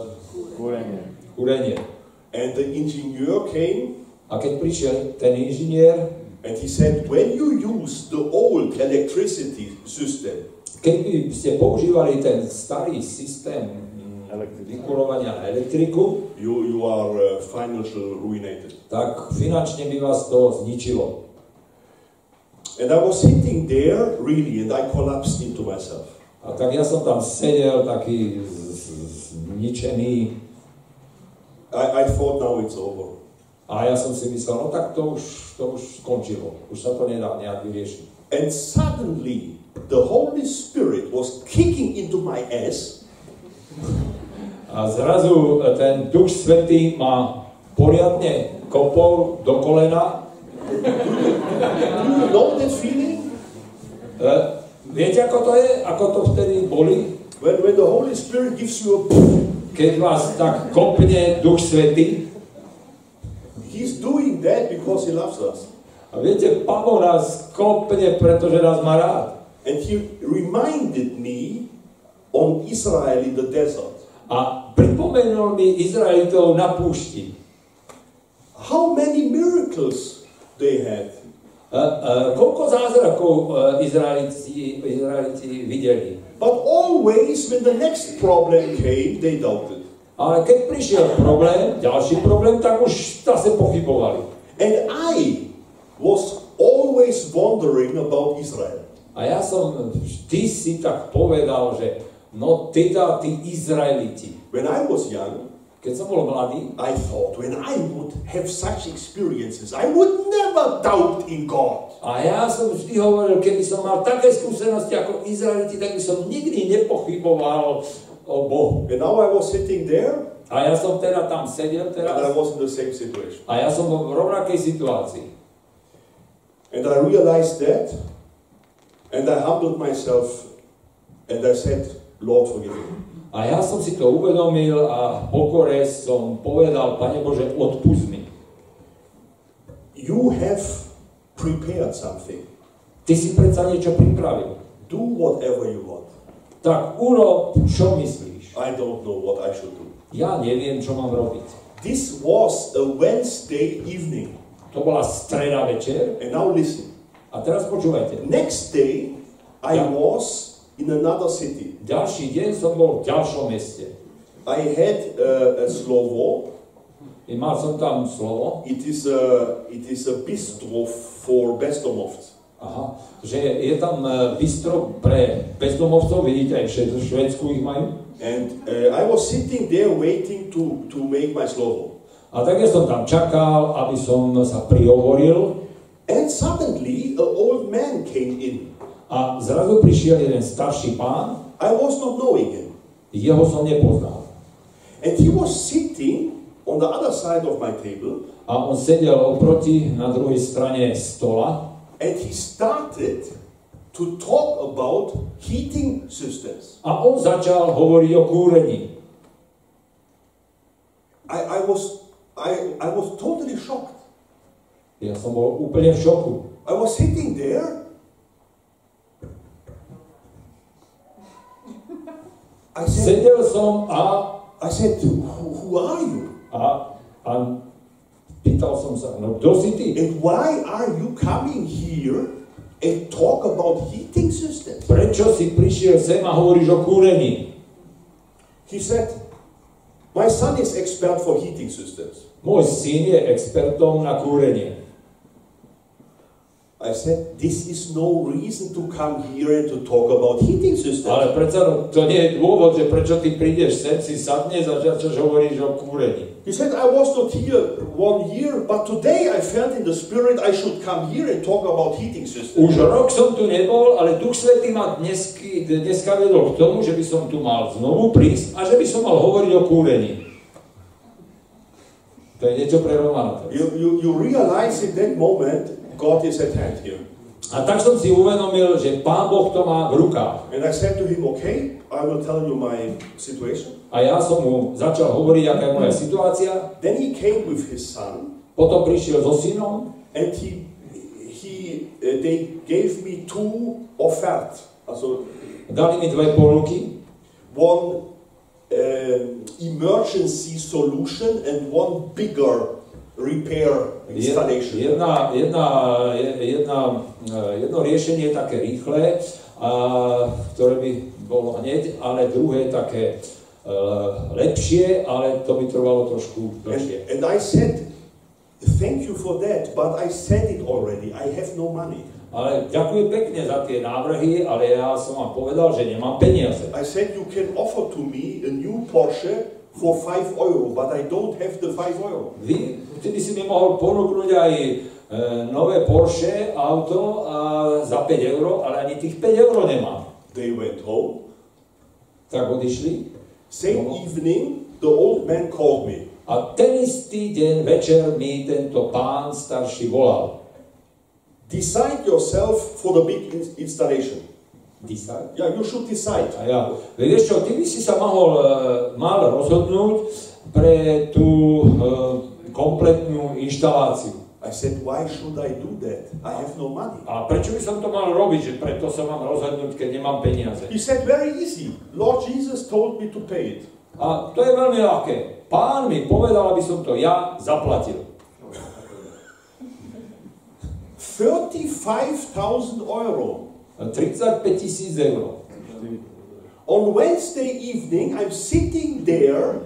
Kúrenie. kúrenie. And the engineer came A keď prišiel ten inžinier, and he said, when you use the old electricity system, keď by ste používali ten starý systém mm, vykurovania na elektriku, you, you are uh, financially ruinated. tak finančne by vás to zničilo. And I was sitting there really and I collapsed into myself. A tak ja som tam sedel taký z- z- zničený I, I thought now it's over. a ja som si myslel, no tak to už, to už skončilo, už sa to nedá nejak vyriešiť. And suddenly the Holy Spirit was kicking into my ass A zrazu e, ten Duch Svetý ma poriadne kopol do kolena. Do you know that feeling? E, viete, ako to je? Ako to vtedy boli? When, when the Holy Spirit gives you a Keď vás tak kopne Duch Svetý. He's doing that because he loves us. A viete, Boh nás kopne, pretože nás má rád. And he reminded me on Israel in the desert. A pripomenul mi Izraelitov na púšti. How many miracles they had. E, e, koľko zázrakov e, Izraeliti, Izraeliti videli. But always when the next problem came, they doubted. Ale keď prišiel problém, ďalší problém, tak už zase pochybovali. And I was always wondering about Israel. A ja som vždy si tak povedal, že no teda tí Izraeliti. When I was young, Keď som bol mladý, I thought when I would have such experiences, I would never doubt in God. a ja som vždy hovoril, keby som mal také skúsenosti ako Izraeliti, tak by som nikdy nepochyboval o Bohu. And now I was sitting there, A ja som teda tam sedel and I teraz was in the same situation. a ja som bol v rovnakej situácii. And I realized that, and I humbled myself, and I said, Lord, forgive me. A ja som si to uvedomil a v pokore som povedal, Pane Bože, odpust mi. You have prepared something. Ty si predsa niečo pripravil. Do whatever you want. Tak urob, čo myslíš. I don't know what I should do. Ja neviem, čo mám robiť. This was a Wednesday evening. To bola streda večer. And now listen. A teraz počúvajte. Next day, I Yeah. was in another city. Ďalší deň som bol v ďalšom meste. I had uh, a slovo. I mal som tam slovo, It is a, it is a bistro for bezdomovci. aha, že je tam e, bistro pre bezdomovcov, vidíte, aj v Šve- v Švédsku ich majú. And uh, I was sitting there waiting to, to make my slovo. A tak ja som tam čakal, aby som sa prihovoril And suddenly, an old man came in. A zrazu prišiel jeden starší pán, I was not knowing him. jeho som nepoznal. And he was sitting on the other side of my table, A on sedel oproti na druhej strane stola and he started to talk about heating systems. a on začal hovoriť o kúrení. I, I was I, I was totally shocked. Ja som bol úplne v šoku. I was sitting there. I said, a, ah. I said, who, who are you? a, a pýtal som sa, no kto si ty? And why are you coming here and talk about heating systems? Prečo si prišiel sem a hovoríš o kúrení? He said, My son is expert for heating systems. Môj syn je expertom na kúrenie. I said, This is no reason to come here and to talk about heating systems. Ale predsa no, to nie je dôvod, že prečo ty prídeš sem, si sadneš a začneš hovoríš o kúrení. He said, I was not here one year, but today I felt in the spirit I should come here and talk about heating systems. Už rok som tu nebol, ale Duch Svetý ma dnesky, dneska vedol k tomu, že by som tu mal znovu prísť a že by som mal hovoriť o kúrení. To je niečo pre Romana. You, you, you realize in that moment God is at hand here. A tak som si uvedomil, že Pán Boh to má v rukách. And I said to him, Okay, I will tell you my situation. A ja som mu začal hovoriť, aká je moja situácia. Then he came with his son, Potom prišiel so synom and he, he, uh, they gave me two offert. Also dali mi dve ponuky. one um, emergency solution and one bigger repair installation. Jedna, jedna, je- jedna, eh, jedno riešenie je také rýchle, a, ktoré by bolo hneď, ale druhé také eh, lepšie, ale to by trvalo trošku And, dlhšie. and I said, thank you for that, but I said it already. I have no money. Ale ďakujem pekne za tie návrhy, ale ja som vám povedal, že nemám peniaze. I said, you can offer to me a new Porsche for 5 euro, but I don't have the 5 euro. Vy, by si mi mohol ponúknuť aj e, nové Porsche auto a za 5 eur, ale ani tých 5 eur nemám. They went home. Tak odišli. Same No. evening, the old man called me. A ten istý deň večer mi tento pán starší volal. Decide yourself for the big in- installation. Decide? Yeah, you should decide. A ja, vieš čo, ty by si sa mohol, e, mal rozhodnúť pre tú e, kompletnú inštaláciu. I said, why should I do that? I have no money. A prečo by som to mal robiť, že preto sa mám rozhodnúť, keď nemám peniaze? He said, very easy. Lord Jesus told me to pay it. A to je veľmi ľahké. Pán mi povedal, aby som to ja zaplatil. 35,000 euro. 35 tisíc eur. On Wednesday evening, I'm sitting there,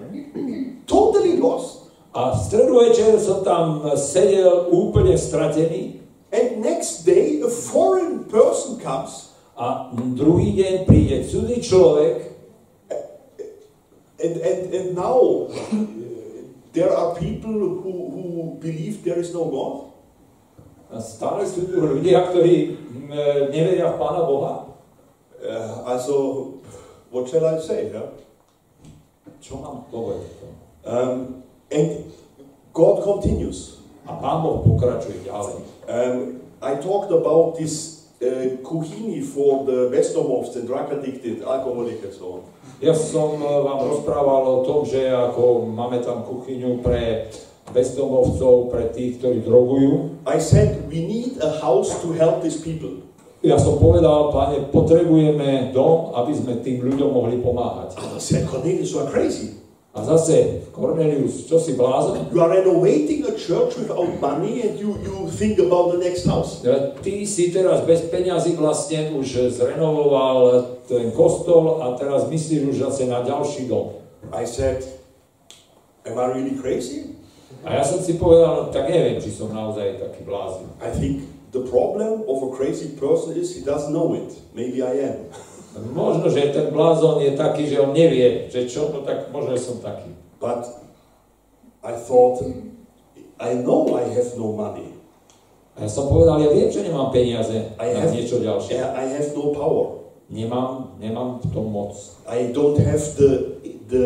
totally lost. A v stredu večer som tam sedel úplne stratený And next day, a foreign person comes a druhý deň príde cudzí človek And, and, and now there are people who, who believe there is no God. Stále tu ľudia, ktorí mm, e, neveria v Pána Boha. Uh, also, what shall I say? Yeah? Čo mám povedať? Um, and God continues. A Pán Boh pokračuje ďalej. Um, I talked about this uh, kuhini for the Westermofs, the drug addicted, alcoholic and so on. Ja som e, vám rozprával o tom, že ako máme tam kuchyňu pre bezdomovcov, pre tých, ktorí drogujú. I said we need a house to help these people. Ja som povedal, páne, potrebujeme dom, aby sme tým ľuďom mohli pomáhať. I said, Cornelius, you are crazy. A zase, Cornelius, čo si blázon? You are renovating a church without money and you, you think about the next house. Ty si teraz bez peňazí vlastne už zrenovoval ten kostol a teraz myslíš už zase na ďalší dom. I said, am I really crazy? A ja som si povedal, tak neviem, či som naozaj taký blázon. I think the problem of a crazy person is he doesn't know it. Maybe I am. Možno, že ten blázon je taký, že on nevie, že čo, no tak možno som taký. But I thought, I know I have no money. A ja som povedal, ja viem, že nemám peniaze I na have, niečo ďalšie. I have no power. Nemám, nemám v tom moc. I don't have the, the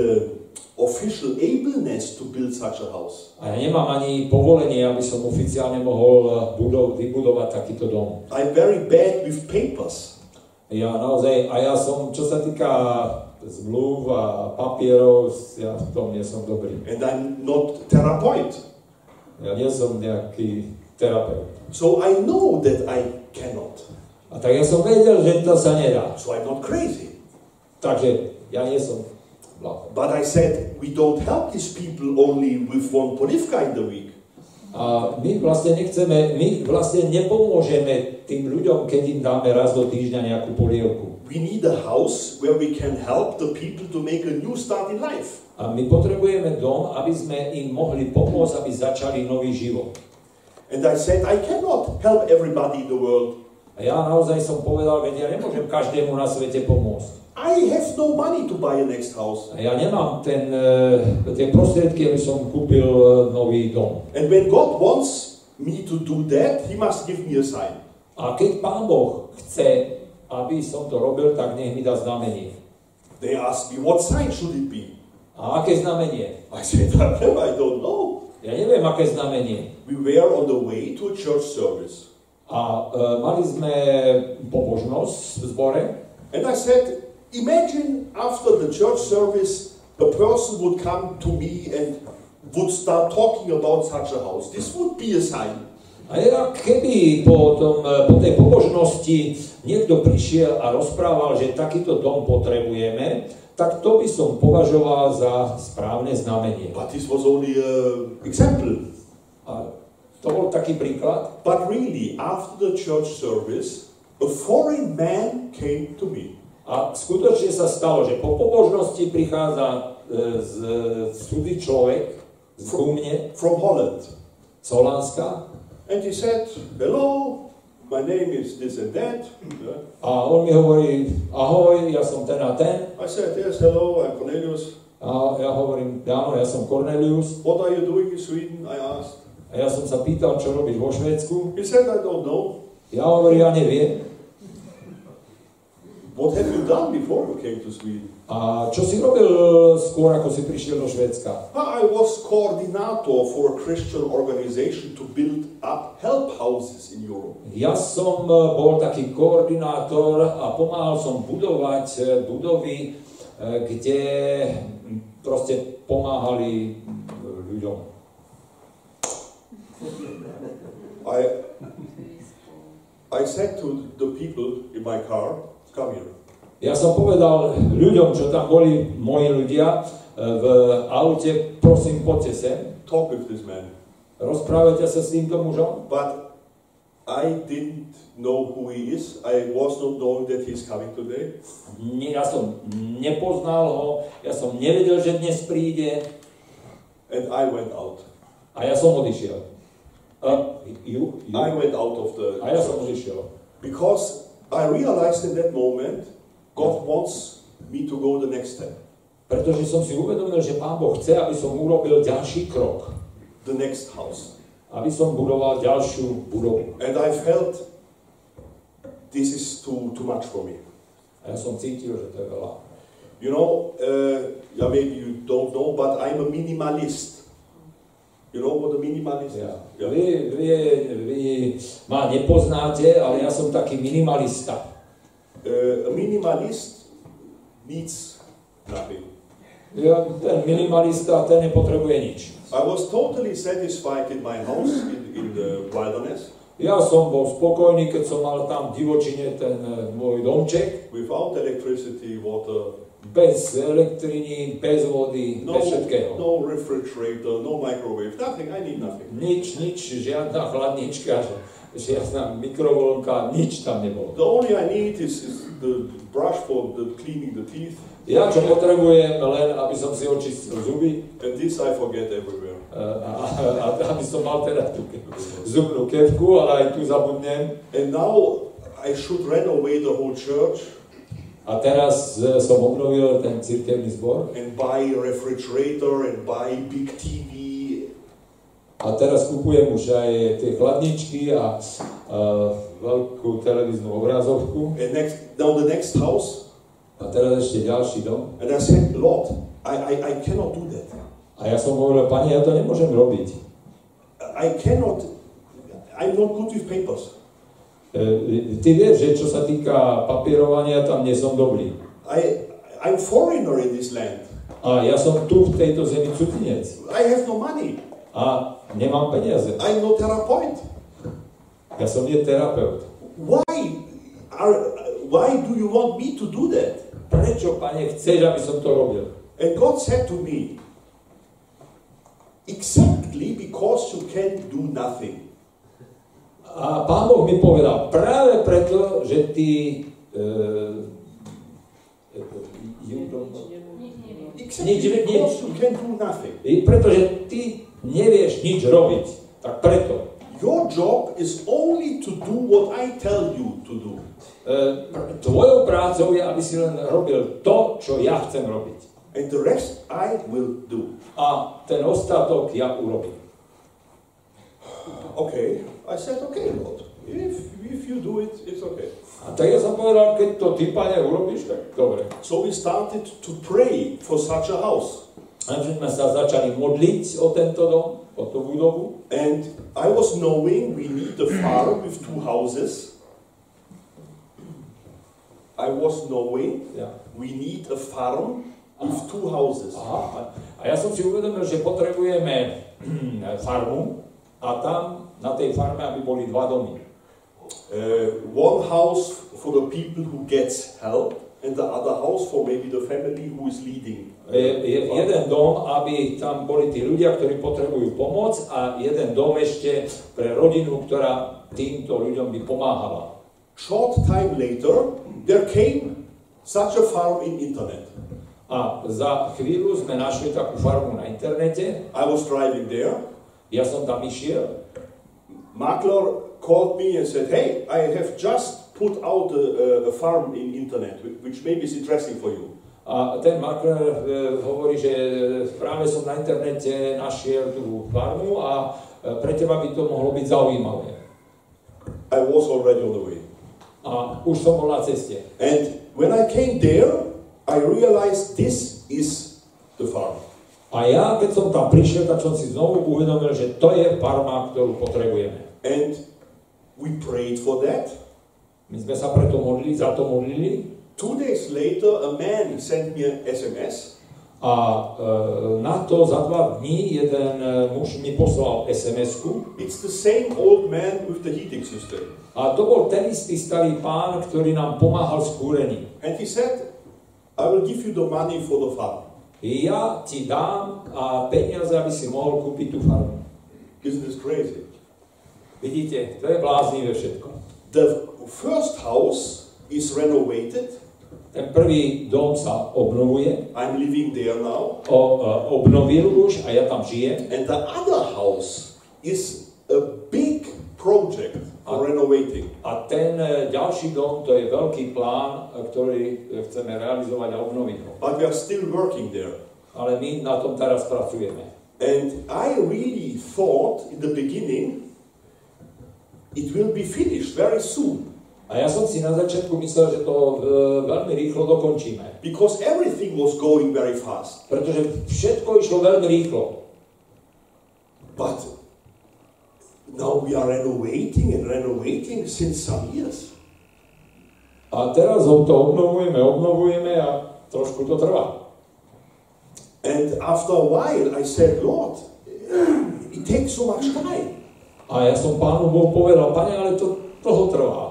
official ableness to build such a house. A ja nemám ani povolenie, aby som oficiálne mohol budov, vybudovať takýto dom. I'm very bad with papers. Ja naozaj, a ja som, čo sa týka zmluv a papierov, ja v tom nie som dobrý. And I'm not therapeut. Ja nie som nejaký terapeut. So I know that I cannot. A tak ja som vedel, že to sa nedá. So I'm not crazy. Takže ja nie som blázon. But I said, we don't help these people only with one polivka in the week. A my vlastne nechceme, my vlastne nepomôžeme tým ľuďom, keď im dáme raz do týždňa nejakú polievku. we need a house where we can help the people to make a new start in life. A my potrebujeme dom, aby sme im mohli pomôcť, aby začali nový život. And I said, I cannot help everybody in the world. A ja naozaj som povedal, veď ja nemôžem každému na svete pomôcť. I have no money to buy a next house. A ja nemám ten, e, tie prostriedky, aby som kúpil e, nový dom. And when God wants me to do that, He must give me a sign. A keď Pán Boh chce, aby som to robil, tak nech mi dá znamenie. They asked me, What sign should it be? A aké znamenie? I said, I don't know. Ja neviem, aké znamenie. We were on the way to a church service. A e, mali sme pobožnosť v zbore And I said, Imagine after the church service, a person would come to me and would start talking about such a house. This would be a sign. A ja, keby po, tom, e, po tej pobožnosti niekto prišiel a rozprával, že takýto dom potrebujeme, tak to by som považoval za správne znamenie. But this was only an example. A to bol taký príklad. But really, after the church service, a foreign man came to me. A skutočne sa stalo, že po pobožnosti prichádza e, z, z cudzí človek z ku mne, from Holland. z Holandska, And he said, Hello, my name is this and that. A on mi hovorí, ahoj, ja som ten a ten. I said, Yes, hello, I'm Cornelius. A ja hovorím, áno, ja som Cornelius. What are you doing in Sweden? I asked. A ja som sa pýtal, čo robíš vo Švédsku. He said, I don't know. Ja hovorím, ja neviem. What have you done before you came to Sweden? A čo si robil skôr, ako si prišiel do Švédska? I was coordinator for a Christian organization to build up help houses in Europe. Ja som e, bol taký koordinátor a pomáhal som budovať e, budovy, e, kde proste pomáhali ľuďom. I, I said to the people in my car, here. Ja som povedal ľuďom, čo tam boli moji ľudia e, v aute, prosím, poďte sem, talk with this man. rozprávajte sa s týmto mužom. But I didn't know who he is. I was not knowing that he's coming today. Ja som nepoznal ho, ja som nevedel, že dnes príde And I went out. a ja som odišiel. A, you, you. I went out of the a ja som odišiel. because I realized in that moment God wants me to go the next step, Pretože som si uvedomil, že Pán Boh chce, aby som urobil ďalší krok. the next house. Aby som budoval ďalšiu budovu. And I felt this is too too much for me. A ja som cítil, že to je veľa. You know, uh, yeah, maybe you don't know, but I'm a minimalist. You know what a minimalist? Yeah. Vy, vy, vy ma nepoznáte, ale ja som taký minimalista. Uh, a minimalist needs nothing. Ja, ten minimalista, ten nepotrebuje nič. I was totally satisfied in my house in, in the wilderness Ja som bol spokojný, keď som mal tam v divočine ten e, môj domček, without electricity, water, bez elektriny, bez vody, no, bez všetkého. no refrigerator, no microwave, nothing. I need nothing. Nič, nič, žiadna chladnička, žiadna mikrovlnka, nič tam nebolo. The only I need is, is the brush for the cleaning the teeth, Ja čo potrebujem, len aby som si očistil zuby, and this I forget everywhere. a, a, a aby som mal teda tú zubnú kevku, ale aj tu zabudnem. And now I should renovate the whole church A teraz e, som obnovil ten cirkevný zbor and buy a refrigerator and buy big TV. a teraz kupujem už aj tie chladničky a, a veľkú televíznu obrazovku. And next, now the next house, A teraz ešte ďalší dom. and I said, Lord, I, I, I cannot do that. A ja som hovoril, pani, ja to nemôžem robiť. I cannot, I'm not good with papers. E, ty vieš, že čo sa týka papierovania, tam nie som dobrý. I, I'm foreigner in this land. A ja som tu v tejto zemi cudzinec. I have no money. A nemám peniaze. I'm no therapeut. Ja som nie terapeut. Why are, why do you want me to do that? Prečo, pane, chceš, aby som to robil? And God said to me, exactly because you can do nothing a pán Boh mi povedal, práve preto, že ty... E, pretože ty nevieš nič robiť. Tak preto. Your job is only to do what I tell you to do. E, tvojou prácou je, aby si len robil to, čo ja chcem robiť. And the rest I will do. A ten ostatok ja urobím. Okay. I said, okay, Lord. If, if you do it, it's okay. A tak ja som povedal, keď to ty, pane, urobíš, tak dobre. So we started to pray for such a house. Takže sme sa začali modliť o tento dom, o tú budovu. And I was knowing we need a farm with two houses. I was knowing Ja. we need a farm with two houses. Aha. A ja som si uvedomil, že potrebujeme farmu a tam na tej farme, aby boli dva domy. Uh, one house for the people who gets help, and the other house for maybe the family who is leading. Je, je jeden dom, aby tam boli tí ľudia, ktorí potrebujú pomoc a jeden dom ešte pre rodinu, ktorá týmto ľuďom by pomáhala. Short time later, there came such a farm in internet. A za chvíľu sme našli takú farmu na internete, I was driving there. ja som tam išiel Makler called me and said, "Hey, I have just put out a, a, farm in internet, whi- which maybe is interesting for you." a ten makler e, hovorí, že práve som na internete našiel tú farmu a e, pre teba by to mohlo byť zaujímavé. I was already on the way. A už som bol na ceste. And when I came there, I realized this is the farm. A ja, keď som tam prišiel, tak som si znovu uvedomil, že to je farma, ktorú potrebujeme. And we prayed for that. My sme sa preto modlili, za to modlili Two days later, a man sent me an SMS. a e, na to za dva dní jeden e, muž mi poslal SMS-ku It's the same old man with the heating system. a to bol ten istý starý pán, ktorý nám pomáhal s kúrením. And he said, I will give you the money for the farm. Ja ti dám a peniaze, aby si mohol kúpiť tú farmu. Isn't this crazy? Vidíte, to je bláznivé všetko. The first house is renovated. Ten prvý dom sa obnovuje, I'm living there now. o, e, obnovil už a ja tam žijem. And the other house is a big project for renovating. A ten e, ďalší dom, to je veľký plán, e, ktorý e, chceme realizovať a obnoviť ho. But we are still working there. Ale my na tom teraz pracujeme. And I really thought in the beginning it will be finished very soon A ja som si na začiatku myslel, že to veľmi rýchlo dokončíme. because everything was going very fast. Pretože všetko išlo veľmi rýchlo. But now we are renovating and renovating since some years. A teraz ho to obnovujeme, obnovujeme a trošku to trvá. And after a while I said, Lord, it takes so much time. A ja som pánu Bohu povedal, pane, ale to dlho trvá.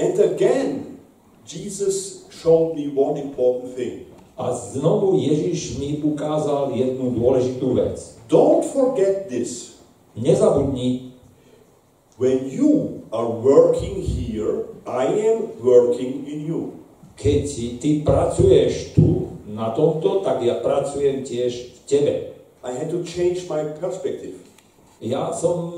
And again, Jesus showed me one important thing. A znovu Ježiš mi ukázal jednu dôležitú vec. Don't forget this. Nezabudni, When you are working here, I am working in you. keď si ty pracuješ tu, na tomto, tak ja pracujem tiež v tebe. I had to change my perspective. Ja som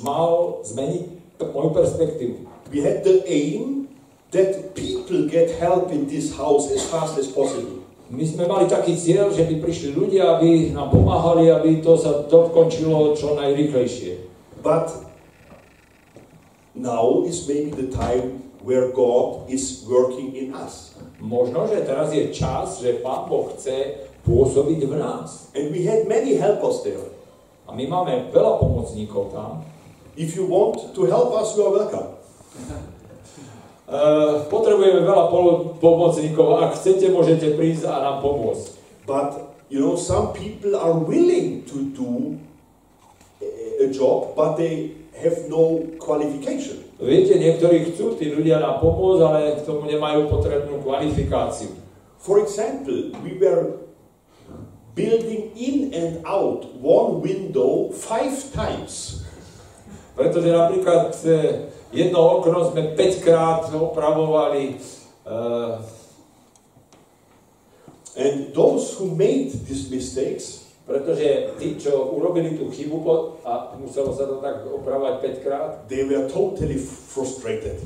mal zmeniť moju perspektívu. We had the aim that people get help in this house as fast as possible. My sme mali taký cieľ, že by prišli ľudia, aby nám pomáhali, aby to sa dokončilo čo najrychlejšie. But now is maybe the time where God is working in us. Možno, že teraz je čas, že Pán Boh chce pôsobiť v nás. And we had many helpers there. A my máme veľa pomocníkov tam. If you want to help us, you are welcome. Uh, potrebujeme veľa pomocníkov. Ak chcete, môžete prísť a nám pomôcť. But you know, some people are willing to do a job, but they have no qualification. Viete, niektorí chcú tí ľudia nám pomôcť, ale k tomu nemajú potrebnú kvalifikáciu. For example, we were building in and out one window five times. Pretože napríklad e, jedno okno sme 5 krát opravovali. Uh, And those who made these mistakes, Pretože tí, čo urobili tú chybu a muselo sa to tak opravovať 5 krát, they were totally frustrated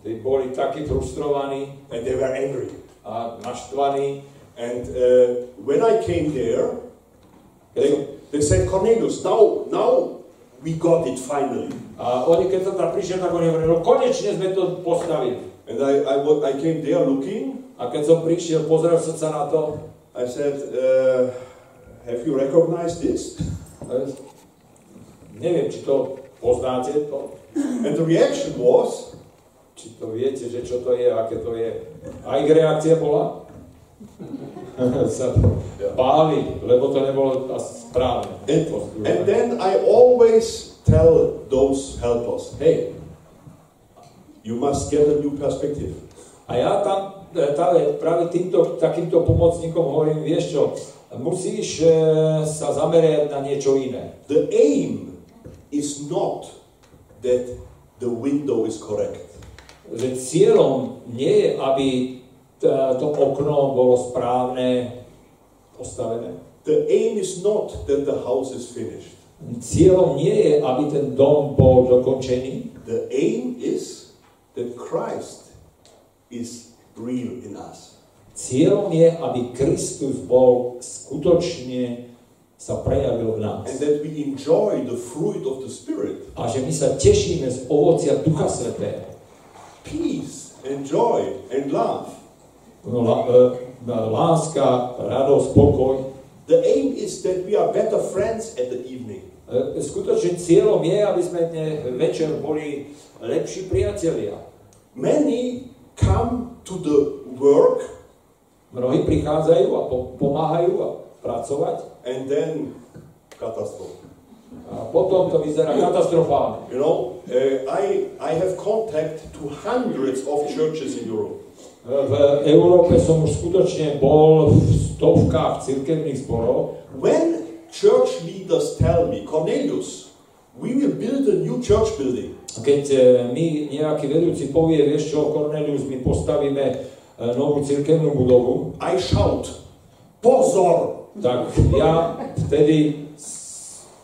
tí boli takí frustrovaní and they were angry. a naštvaní. And uh, when I came there, they, they said, Cornelius, now, now we got it finally. A oni, keď som tam prišiel, tak oni hovorili, no konečne sme to postavili. And I, I, I came there looking. A keď som prišiel, pozrel som sa na to, I said, uh, have you recognized this? e, neviem, či to poznáte, to, And the reaction was, či to viete, že čo to je, aké to je. A ich reakcia bola? sa báli, lebo to nebolo správne. and, and then I always tell those helpers, hey, you must get a new perspective. A ja tam e, práve, práve týmto, takýmto pomocníkom hovorím, vieš čo, musíš e, sa zamerať na niečo iné. The aim is not that the window is correct. Že cieľom nie je, aby to okno bolo správne postavené. The aim is not that the house is finished. Cieľom nie je, aby ten dom bol dokončený. The aim is that Christ is real in us. Cieľom je, aby Kristus bol skutočne sa prejavil v nás. And that we enjoy the fruit of the Spirit A že my sa tešíme z ovocia Ducha Svetého. peace and joy and love. No, lá- e, láska, radosť, pokoj. The aim is that we are better friends at the evening. E, Skutočne cieľom je, aby sme dne večer boli lepší priatelia. Many come to the work Mnohí prichádzajú a po- pomáhajú a pracovať and then catastrophe. a potom to vyzerá katastrofálne. You know, uh, I, I have contact to hundreds of churches in Europe. V Európe som už skutočne bol v stovkách cirkevných zborov. When church leaders tell me, Cornelius, we will build a new church building, Keď e, mi nejaký vedúci povie, vieš čo, Cornelius, my postavíme novú cirkevnú budovu, I shout, Pozor! tak ja vtedy,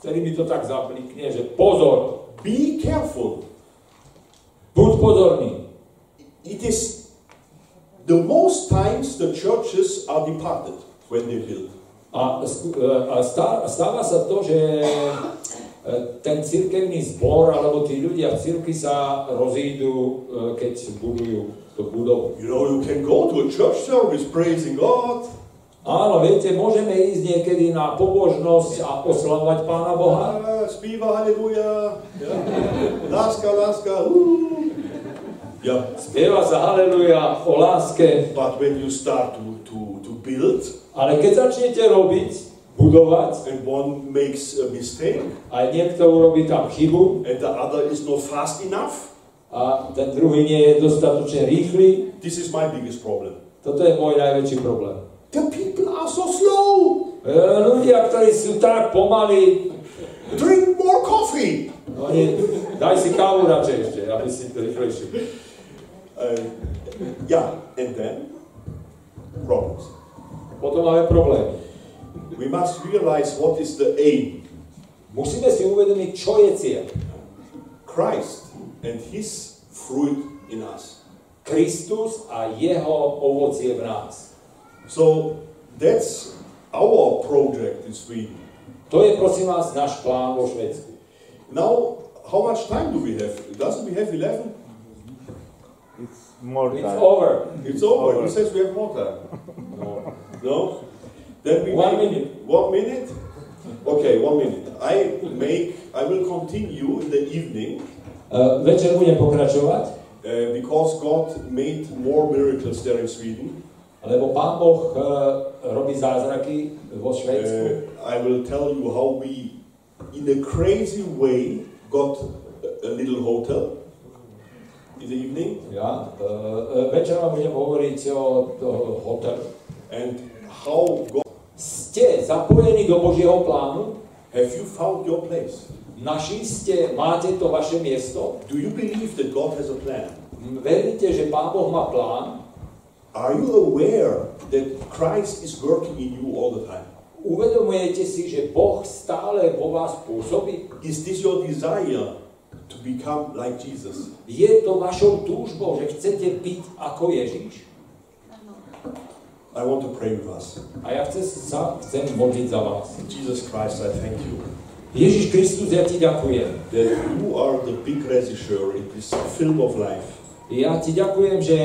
vtedy mi to tak zaplikne, že pozor, Be careful. buď pozorný. It is the most times the churches are departed when they build. A, e, a stá- stáva sa to, že e, ten cirkevný zbor alebo tí ľudia v cirkvi sa rozídu, e, keď budujú tú budovu. You know, you can go to a church service praising God, Áno, viete, môžeme ísť niekedy na pobožnosť a oslavovať Pána Boha. spieva haleluja, yeah. láska, láska, uh. yeah. Spieva sa haleluja o láske, But when you start to, to, to build ale keď začnete robiť, budovať, and one makes a mistake aj niekto urobí tam chybu and the other is not fast enough, a ten druhý nie je dostatočne rýchly, this is my biggest problem. toto je môj najväčší problém. The people are so slow. E, ľudia, ktorí sú tak pomalí, Drink more coffee. oni, daj si kávu radšej ešte, aby si to rýchlejšie. Uh, yeah, and then problems. Potom máme problém. We must realize what is the aim. Musíme si uvedomiť, čo je cieľ. Christ and his fruit in us. Kristus a jeho ovocie v nás. So that's our project in Sweden. To je prosím vás náš plán vo Švedsku. Now, how much time do we have? Doesn't we have 11? It's more It's over. It's over. Over. He says we have more time. No. No? Then we One make- minute. One minute? Okay, one minute. I make, I will continue in the evening večer budem pokračovať, uh, because God made more miracles there in Sweden. lebo Pán Boh uh, robí zázraky vo Švédsku. Uh, I will tell you how we, in a crazy way, got a, a little hotel in the evening Ja, uh, večer vám budem hovoriť o, o hotelu. and how God. Ste zapojení do Božieho plánu? Have you found your place? Naši ste, máte to vaše miesto? Do you believe that God has a plan? Veríte, že Pán Boh má plán? Are you aware that Christ is working in you all the time? Uvedomujete si, že Boh stále vo vás pôsobí? Is this your desire to become like Jesus? Je to vašou túžbou, že chcete byť ako Ježíš? I want to pray with us. A ja chcem sa chcem modliť za vás. Jesus Christ, I thank you Ježiš Kristus, ja ti ďakujem. that you are the big regisseur in this film of life. Ja ti ďakujem, že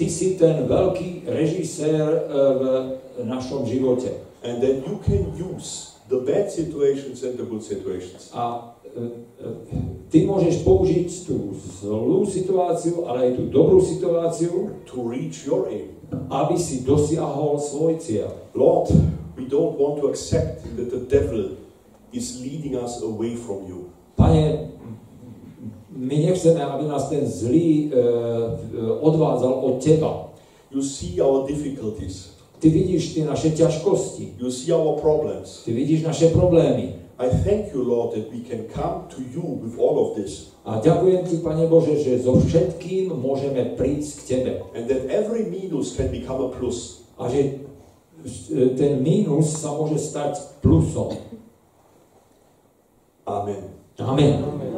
ty si ten veľký režisér e, v našom živote. and that you can use the bad situations and the good situations. A e, e, ty môžeš použiť tú zlú situáciu, ale aj tú dobrú situáciu, to reach your aim. Aby si dosiahol svoj cieľ. Lord, we don't want to accept that the devil is leading us away from you. Pane, my nechceme, aby nás ten zlý e, e, odvádzal od teba. You see our difficulties, Ty vidíš tie naše ťažkosti, you see our problems. ty vidíš naše problémy. I thank you, Lord, that we can come to you with all of this A ďakujem ti, Pane Bože, že so všetkým môžeme prísť k Tebe. and that every minus can become a plus. A že e, ten mínus sa môže stať plusom. Amen. Amen.